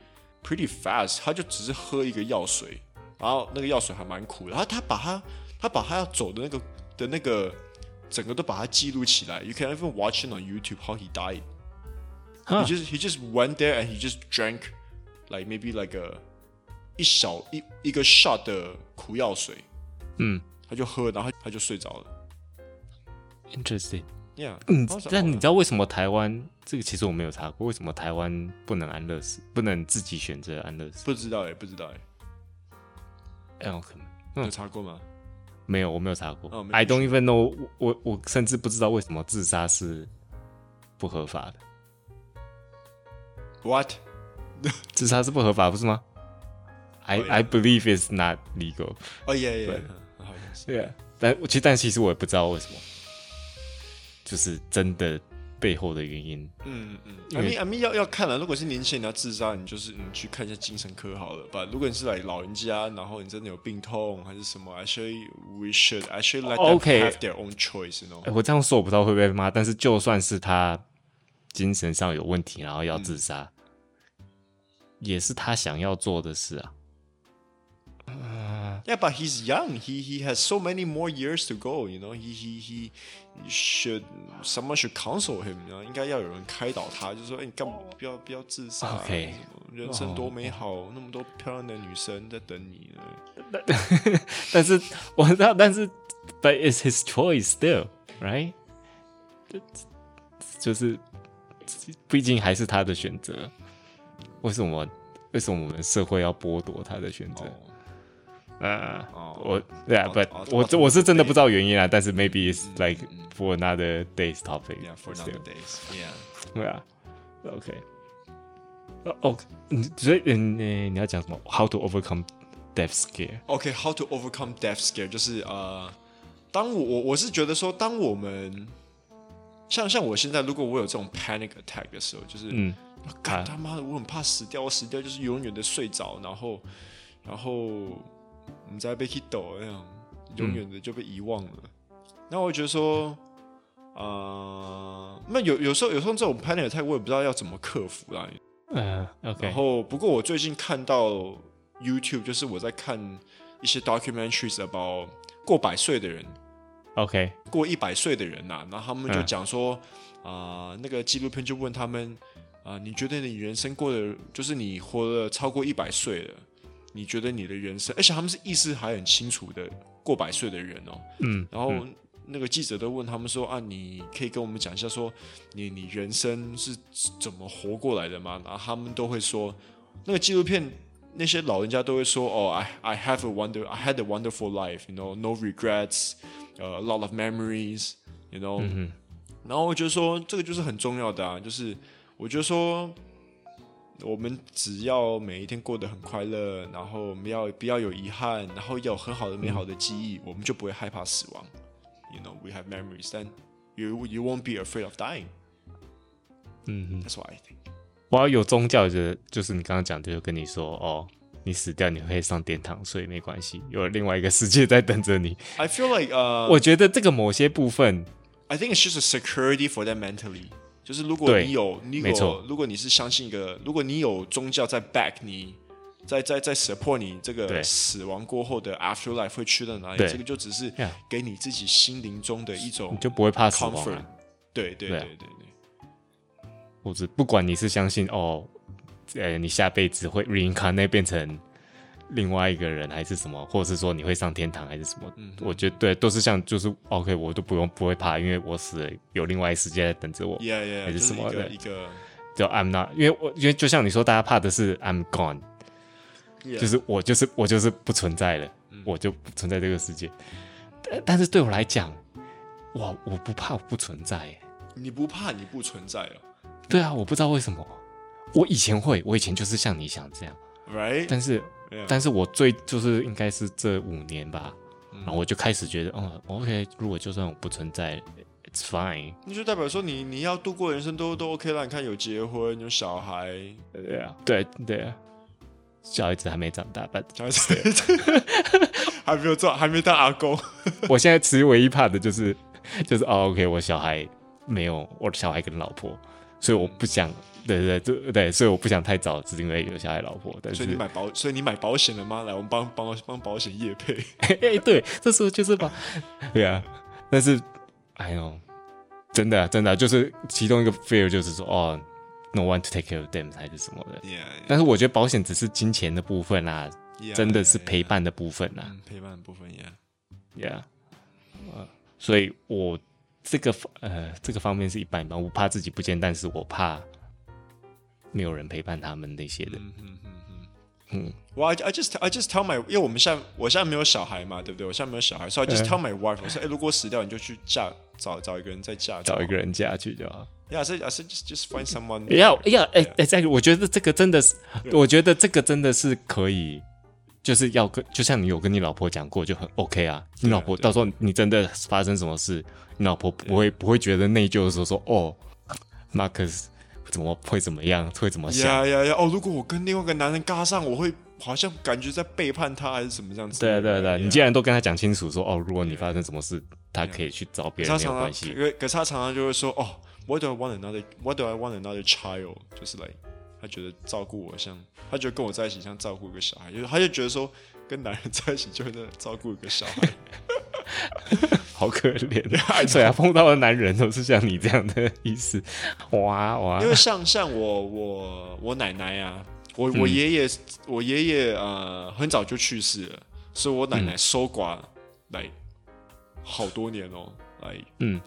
pretty fast，他就只是喝一个药水，然后那个药水还蛮苦的，然后他把他他把他要走的那个的那个 整个都把它记录起来。You can even watch it on YouTube how he died. Huh. He just he just went there and he just drank like maybe like a 一小一一个 shot 的苦药水，嗯，他就喝，然后他就睡着了。 Interesting。 Yeah，嗯，但你知道为什么台湾这个其实我没有查过，为什么台湾不能安乐死，不能自己选择安乐死？不知道哎，不知道哎，哎，我可能你有查过吗？没有，我没有查过。哦没 I don't even know，我我我甚至不知道为什么自杀是不合法的。What？自杀是不合法，不是吗？I、Oh, yeah. I believe it's not legal。哦耶耶对，好像是。但其实但其实我也不知道为什么，就是真的背后的原因。嗯嗯因 I 为 mean I mean 要要看了，如果是年轻人要自杀，你就是你去看一下精神科好了吧。如果你是来老人家，然后你真的有病痛还是什么，actually we should actually let them Okay. have their own choice，you know？哎，我这样说我不知道会不会被骂，但是就算是他精神上有问题，然后要自杀，也是他想要做的事啊。Yeah, but he's young. He he has so many more years to go. You know, he he he should someone should counsel him. 然后应该要有人开导他，就说：“哎，你干嘛不要不要自杀啊 OK 什么人生多美好，那么多漂亮的女生在等你呢。但是我知道，但是 but it's his choice still, right？就是，毕竟还是他的选择。为什么？为什么我们社会要剥夺他的选择？ 呃，哦我对啊哦，but 哦我哦我是真的不知道原因啊。但是 maybe it's like for another day's topic. Yeah, for still. nowadays. Yeah. 对啊，OK。哦哦，你所以嗯，你你要讲什么？How to overcome death scare？OK, how to overcome death scare？就是呃，当我我我是觉得说，当我们像像我现在，如果我有这种 panic attack 的时候，就是嗯，干他妈的，我很怕死掉，我死掉就是永远的睡着，然后然后我们在被 hit 抖那样，永远的就被遗忘了。那、我觉得说，呃，那有有时候有时候这种 panic attack 我也不知道要怎么克服啦。呃，OK，然后不过我最近看到 YouTube，就是我在看一些 documentaries about 过百岁的人。OK，过一百岁的人呐、然后他们就嗯讲说，啊、那个纪录片就问他们，啊、你觉得你人生过的就是你活了超过一百岁了，你觉得你的人生，而且他们是意识还很清楚的过百岁的人哦，嗯，然后那个记者都问他们说，啊，你可以跟我们讲一下说，你你人生是怎么活过来的吗？然后他们都会说，那个纪录片那些老人家都会说，哦，I I have a wonder, I had a wonderful life, you know, no regrets. 呃、a lot of memories，you know，、嗯然后我觉得说这个就是很重要的啊，就是我觉得说我们只要每一天过得很快乐，然后不要不要有遗憾，然后要有很好的美好的记忆，我们就不会害怕死亡。You know, we have memories, then you you won't be afraid of dying. 嗯嗯，That's what I think. 我要有宗教的，就是你刚刚讲的，就跟你说哦，你死掉你会上天堂，所以没关系，有另外一个世界在等着你。I feel like 呃、我觉得这个某些部分，I think it's just a security for them mentally。就是如果你有，你有如果你是相信一个，如果你有宗教在 back 你，在在在 support 你这个死亡过后的 afterlife 会去到哪里，这个就只是给你自己心灵中的一种你就不会怕死亡。对对对对对，或者不管你是相信哦，呃，你下辈子会 reincarnate 变成另外一个人，还是什么，或者是说你会上天堂，还是什么？嗯我觉得对，都是像就是 OK，我都不用不会怕，因为我死了有另外一世界在等着我。yeah yeah，还是什么的一个，就 I'm not，因为我因为就像你说，大家怕的是 I'm gone，yeah, 就是我就是我就是不存在了，我就不存在这个世界。但但是对我来讲，哇，我不怕我不存在。你不怕你不存在了对啊，我不知道为什么，我以前会，我以前就是像你想这样，，right？但是但是我最就是应该是这五年吧，嗯然后我就开始觉得，哦，OK，如果就算我不存在，it's fine。那就代表说你你要度过人生都都 OK 了。你看有结婚有小孩，对啊，对对啊，小孩子还没长大吧？小孩子还没有做，还没当阿公。我现在其实唯一怕的就是就是哦，OK，我小孩没有，我的小孩跟老婆，所以我不想，对对对所以我不想太早，只是因为有小孩老婆。但是所以你买保，所以你买保险了吗？来，我们帮帮帮保险业配。哎，对，这时候就是把，对啊，但是 I know，真的真的就是其中一个 fear 就是说哦，no one to take care of them 还是什么的。Yeah, yeah. 但是我觉得保险只是金钱的部分啊，yeah, 真的是陪伴的部分啊。Yeah, yeah, yeah. 陪伴的部分，Yeah，Yeah，所以我这个呃这个方面是一般般，我怕自己不见，但是我怕没有人陪伴他们那些的。嗯嗯嗯嗯，我 I I just I just tell my，因为我们现在我现在没有小孩嘛，对不对？我现在没有小孩，所以 I just tell my wife，我说，哎，如果死掉，你就去嫁，找找一个人再嫁，找一个人嫁去就好。Yeah，所以 I said just just find someone。要要哎哎，这个我觉得这个真的是，我觉得这个真的是可以，就是要跟，就像你有跟你老婆讲过，就很 OK 啊。你老婆到时候你真的发生什么事，你老婆不会不会觉得内疚的时候说，哦，Marcus。怎么会怎么样？会怎么想？呀呀呀！哦，如果我跟另外一个男人尬上，我会好像感觉在背叛他，还是什么这样子？对啊，对啊，对啊！你既然都跟他讲清楚说，哦，如果你发生什么事，他可以去找别人没有关系。可是可是他常常就会说，哦，What do I want another? What do I want another child？就是来，他觉得照顾我像，他觉得跟我在一起像照顾一个小孩，就是他就觉得说，跟男人在一起就是照顾一个小孩。好可怜，对啊，碰到的男人都是像你这样的意思，哇哇！因为像像我我我奶奶啊，我我爷爷、嗯、我爷爷呃很早就去世了，所以我奶奶守寡来好多年哦，来嗯，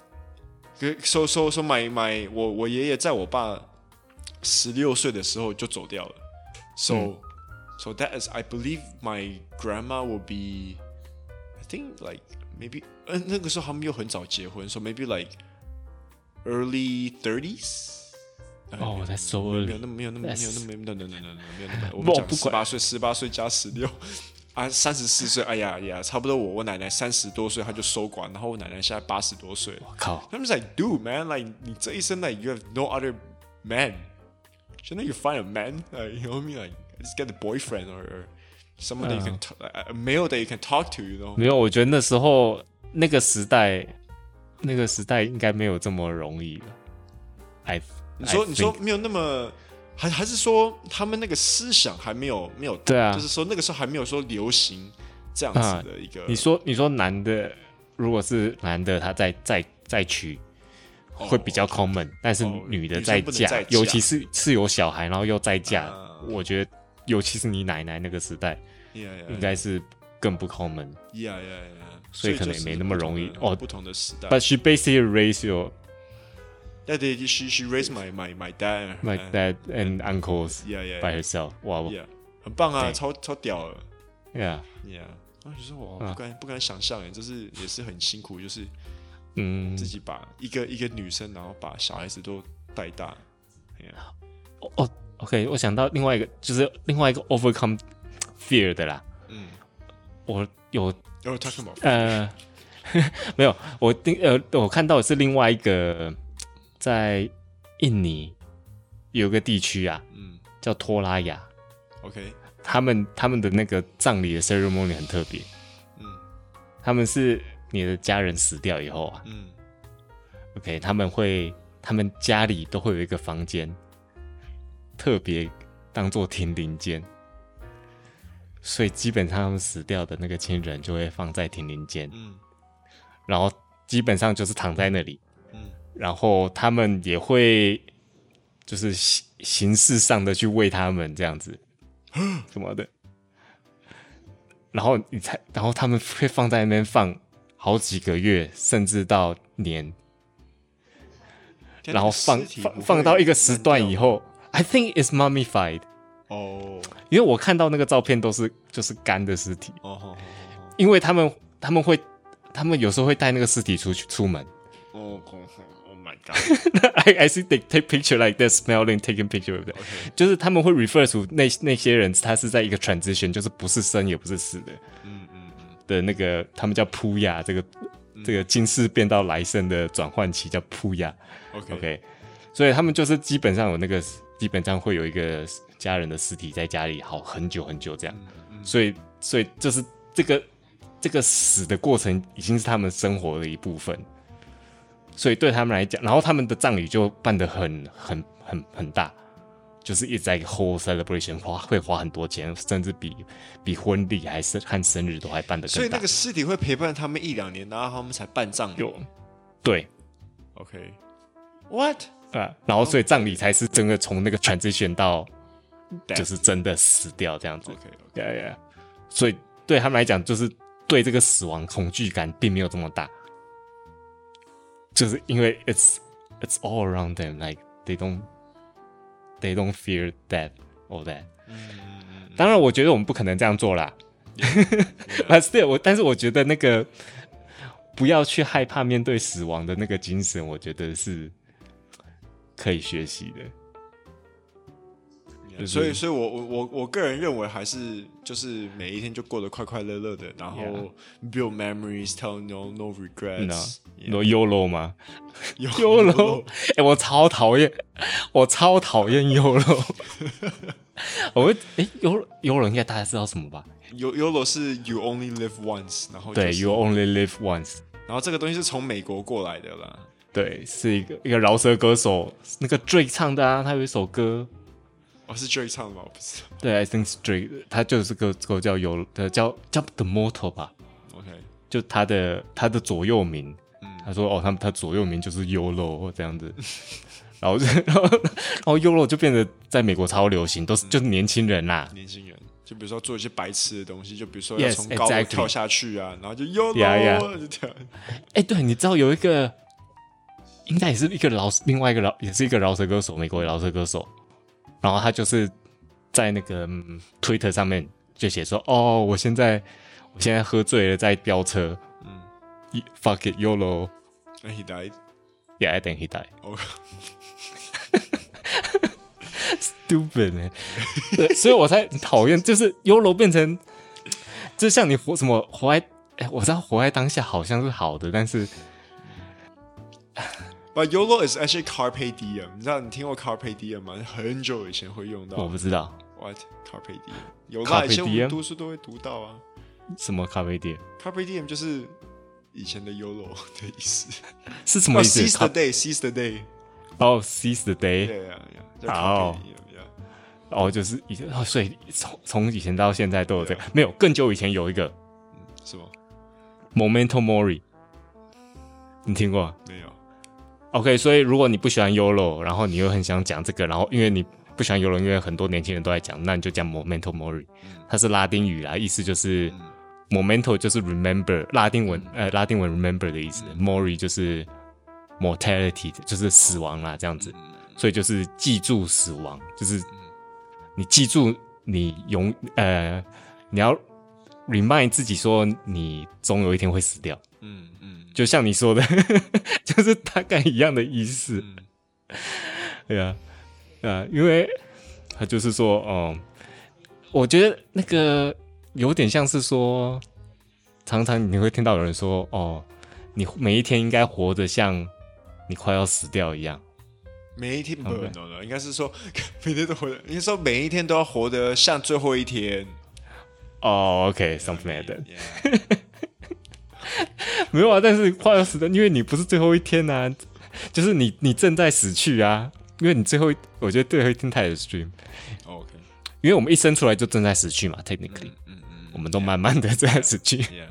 收收收买买我我爷爷在我爸十六岁的时候就走掉了，so、嗯、so that is I believe my grandma will be I think like maybe 嗯、呃，那个时候他们又很早结婚，so maybe like early thirties。哦，在 so early，没有那么没有那么没有那么没有那么没有那么没有那么。我们讲十八岁，十八岁加十六啊，三十四岁。哎呀呀，差不多我我奶奶三十多岁，她就收寡，然后我奶奶现在八十多岁。我靠，他们 like dude man，like 你这一生 like you have no other man，shouldn't you find a man？Like, you know what I mean？Like just get a boyfriend or someone that you can a male that you can talk to，you know？没有，我觉得那时候。那个时代，那个时代应该没有这么容易你说你说没有那么，还还是说他们那个思想还没有没有？对啊，就是说那个时候还没有说流行这样子的一个。你说你说男的，如果是男的，他在再再娶会比较 common，但是女的再嫁，尤其是是有小孩然后又再嫁，我觉得尤其是你奶奶那个时代，应该是更不 common。所以可能也没那么容易哦。不同的时代。But she basically raised your. Yeah, she she raised my my my dad, my dad and uncles. Yeah, yeah. By herself. 哇，很棒啊，超超屌了。Yeah, yeah. 啊，其实我不敢不敢想象，哎，就是也是很辛苦，就是嗯，自己把一个一个女生，然后把小孩子都带大。哦，OK，我想到另外一个，就是另外一个 overcome fear 的啦。嗯，我有。呃，没有，我定呃，我看到的是另外一个，在印尼有个地区啊，嗯，叫托拉雅。OK，他们他们的那个葬礼的 ceremony 很特别，嗯，他们是你的家人死掉以后啊，嗯，OK，他们会他们家里都会有一个房间，特别当做停灵间。所以基本上他们死掉的那个亲人就会放在停灵间，嗯，然后基本上就是躺在那里，嗯，然后他们也会就是形形式上的去喂他们这样子，什么的，然后你才，然后他们会放在那边放好几个月，甚至到年，然后放放放到一个时段以后，I think it's mummified。哦，因为我看到那个照片都是就是干的尸体。哦，因为他们他们会他们有时候会带那个尸体出去出门。哦，Oh my God，I I see they take picture like that smelling taking picture of that，就是他们会 refer to 那那些人他是在一个 transition，就是不是生也不是死的，嗯嗯的那个他们叫扑亚，这个这个今世变到来生的转换期叫扑亚，OK，所以他们就是基本上有那个基本上会有一个。家人的尸体在家里好很久很久，这样，所以所以就是这个这个死的过程已经是他们生活的一部分，所以对他们来讲，然后他们的葬礼就办得很很很很大，就是一直在 whole celebration 花会花很多钱，甚至比比婚礼还是和生日都还办得更大。所以那个尸体会陪伴他们一两年，然后他们才办葬礼。对，OK，What？. 啊，然后所以葬礼才是真的从那个 transition 到就是真的死掉这样子。OK，OK，yeah, yeah, yeah. 所以对他们来讲，就是对这个死亡恐惧感并没有这么大，就是因为 it's it's all around them，like they don't they don't fear death or that。当然，我觉得我们不可能这样做啦。但是，我但是我觉得那个不要去害怕面对死亡的那个精神，我觉得是可以学习的。所以，所以我我我我个人认为，还是就是每一天就过得快快乐乐的，然后 build memories，tell no no regrets，no YOLO 吗？YOLO，哎，我超讨厌，我超讨厌 YOLO。我哎，YOLO YOLO 应该大家知道什么吧？YOLO 是 you only live once，然后、就是、对 you only live once，然后这个东西是从美国过来的啦。对，是一个一个饶舌歌手，那个 Drake 唱的啊，他有一首歌。我、哦、是 Drake 唱的吗？我不知道。对，I think Drake，他就是个歌叫有呃叫叫 The Motto 吧。OK，就他的他的左右名，嗯、他说哦，他他左右名就是 YOLO 这样子，然后 然后然后 YOLO 就变得在美国超流行，都是、嗯、就是年轻人啦。年轻人，就比如说做一些白痴的东西，就比如说要从高楼跳下去啊，然后就 YOLO. 就跳。哎，对，你知道有一个，应该也是一个饶，另外一个饶，也是一个饶舌歌手，美国的饶舌歌手。然后他就是在那个 Twitter 上面就写说：“哦，我现在我现在喝醉了，在飙车。”嗯，Fuck it, YOLO. And he died. Yeah, I think he died. Oh. Stupid 呢？对，所以我才讨厌，就是 YOLO 变成，就像你活什么活在，哎，我知道活在当下好像是好的，但是。But YOLO is actually carpe diem。你知道你听过 carpe diem 吗？很久以前会用到。我不知道。What carpe diem？有啦，以前我们读书都会读到啊。什么 carpe diem？carpe diem 就是以前的 YOLO 的意思。是什么意思？Seize the day，seize the day。哦，seize the day。对呀，好。哦，就是以前，哦所以从从以前到现在都有这个。没有，更久以前有一个。什么？Momento Mori，。你听过？OK，所以如果你不喜欢 YOLO，然后你又很想讲这个，然后因为你不喜欢 YOLO，因为很多年轻人都在讲，那你就讲 Momento Mori，它是拉丁语啦，意思就是 Momento 就是 remember，拉丁文呃拉丁文 remember 的意思，Mori 就是 mortality 就是死亡啦，这样子，所以就是记住死亡，就是你记住你永呃你要 remind 自己说你总有一天会死掉，嗯。就像你说的，就是大概一样的意思。对啊，啊，因为他就是说，哦，我觉得那个有点像是说，常常你会听到有人说，哦，你每一天应该活得像你快要死掉一样。每一天不能的，应该是说 每天都活得，应该说每一天都要活得像最后一天。哦，OK，something like that。没有啊，但是快要死的，因为你不是最后一天呐、啊，就是你你正在死去啊，因为你最后一，我觉得最后一天太 extreme。OK，因为我们一生出来就正在死去嘛，technically，嗯嗯，嗯，我们都慢慢的正在死去。Yeah，,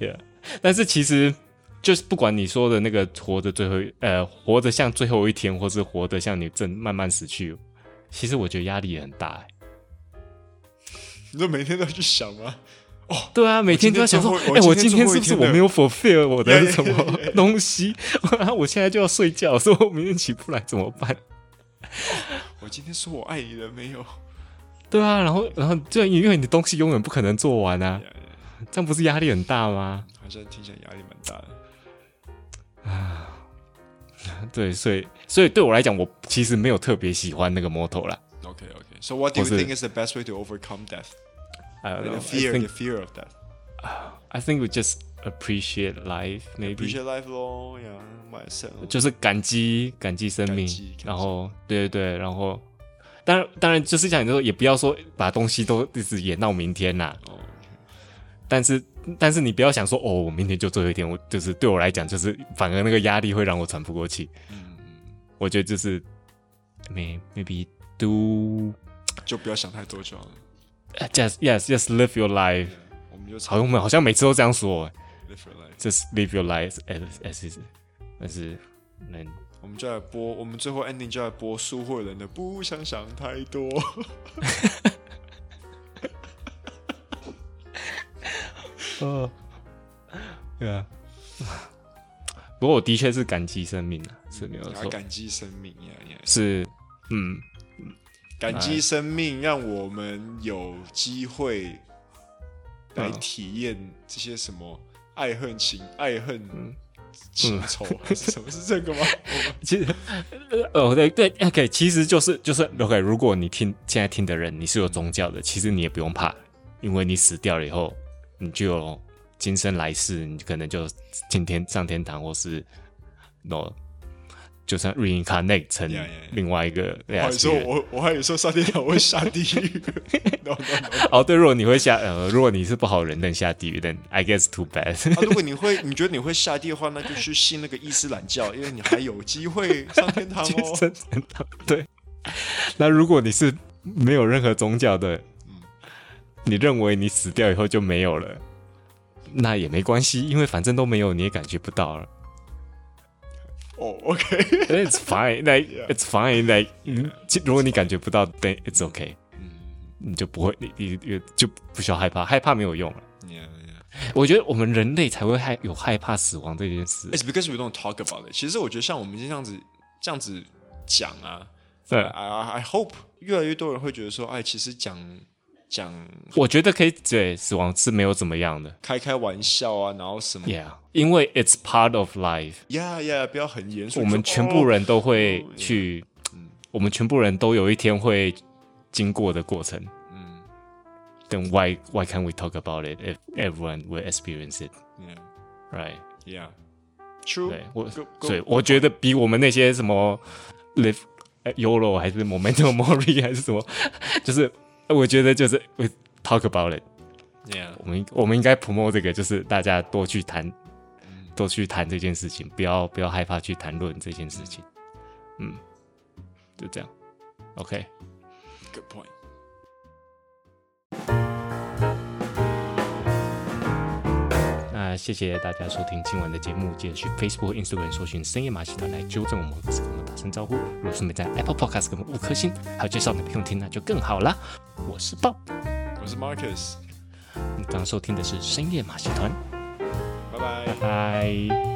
yeah. yeah. 但是其实就是不管你说的那个活着最后一，呃，活着像最后一天，或是活得像你正慢慢死去，其实我觉得压力也很大、欸。你说每天都要去想吗？哦、oh，对啊，每天都在想说，哎、欸，我今天是不是我没有 fulfill 我的什么东西？然后我现在就要睡觉，说我明天起不来怎么办？我今天说我爱你了没有？对啊，然后然后就因为你的东西永远不可能做完啊，这样不是压力很大吗？好像听起来压力蛮大的啊。对，所以所以对我来讲，我其实没有特别喜欢那个 motto 啦。OK OK，So what do you think is the best way to overcome the fear, think, the fear of that. I think we just appreciate life, maybe. Appreciate life 咯，yeah, myself. 就是感激，感激生命。然后，对对对，然后，当然，当然，就是讲就说，也不要说把东西都一直延到明天呐。哦。但是，但是你不要想说，哦，我明天就最后一天，我就是对我来讲，就是反而那个压力会让我喘不过气。嗯。我觉得就是，may maybe do，就不要想太多就好了。Just yes, just live your life。我们就好像我们好像每次都这样说。live your life，就是 live your life as as is，但是能，我们就来播，我们最后 ending 就来播苏慧伦的不想想太多。嗯，对啊。不过我的确是感激生命啊，是没有错。感激生命呀呀，是，嗯，感激生命，让我们有机会来体验这些什么爱恨情、爱恨情仇，还是 什么？是这个吗？其实，哦，对对，OK，其实就是就是 OK。如果你听现在听的人，你是有宗教的，其实你也不用怕，因为你死掉了以后，你就有。今生来世，你可能就今天上天堂，或是 no，就算 reincarnate 成另外一个。我还说我我还有说上天堂会下地狱。哦，对，如果你会下呃，如果你是不好人，能下地狱，then I guess too bad。啊，如果你会，你觉得你会下地狱的话，那就去信那个伊斯兰教，因为你还有机会上天堂哦。上天堂，对。那如果你是没有任何宗教的，嗯，你认为你死掉以后就没有了？那也没关系，因为反正都没有，你也感觉不到了。哦，OK，It's fine，like It's fine，like，如果你感觉不到，Then it's OK，嗯，你就不会，你你就不需要害怕，害怕没有用了。Yeah，我觉得我们人类才会害有害怕死亡这件事。It's because we don't talk about it。其实我觉得像我们这样子这样子讲啊，对，I I hope 越来越多人会觉得说，哎，其实讲。讲，我觉得可以，对，死亡是没有怎么样的，开开玩笑啊，然后什么，Yeah，因为 it's part of life，Yeah Yeah，不要很严肃。我们全部人都会去，嗯，我们全部人都有一天会经过的过程，嗯，Then why why can't we talk about it if everyone will experience it？Yeah，right？Yeah，True。对我，对，我觉得比我们那些什么 live Euro 还是 Memento Mori 还是什么，就是。我觉得就是 we talk about it，yeah，我们我们应该 promote 这个，就是大家多去谈，多去谈这件事情，不要不要害怕去谈论这件事情，嗯，就这样，OK，Good point。那谢谢大家收听今晚的节目，记得去 Facebook、Instagram 搜寻深夜马戏团来纠正我们，或是跟我们打声招呼。如果顺便在 Apple Podcast 给我们五颗星，还有介绍给朋友听，那就更好啦。我是 Bob，我是 Marcus，你刚刚收听的是深夜马戏团，拜拜。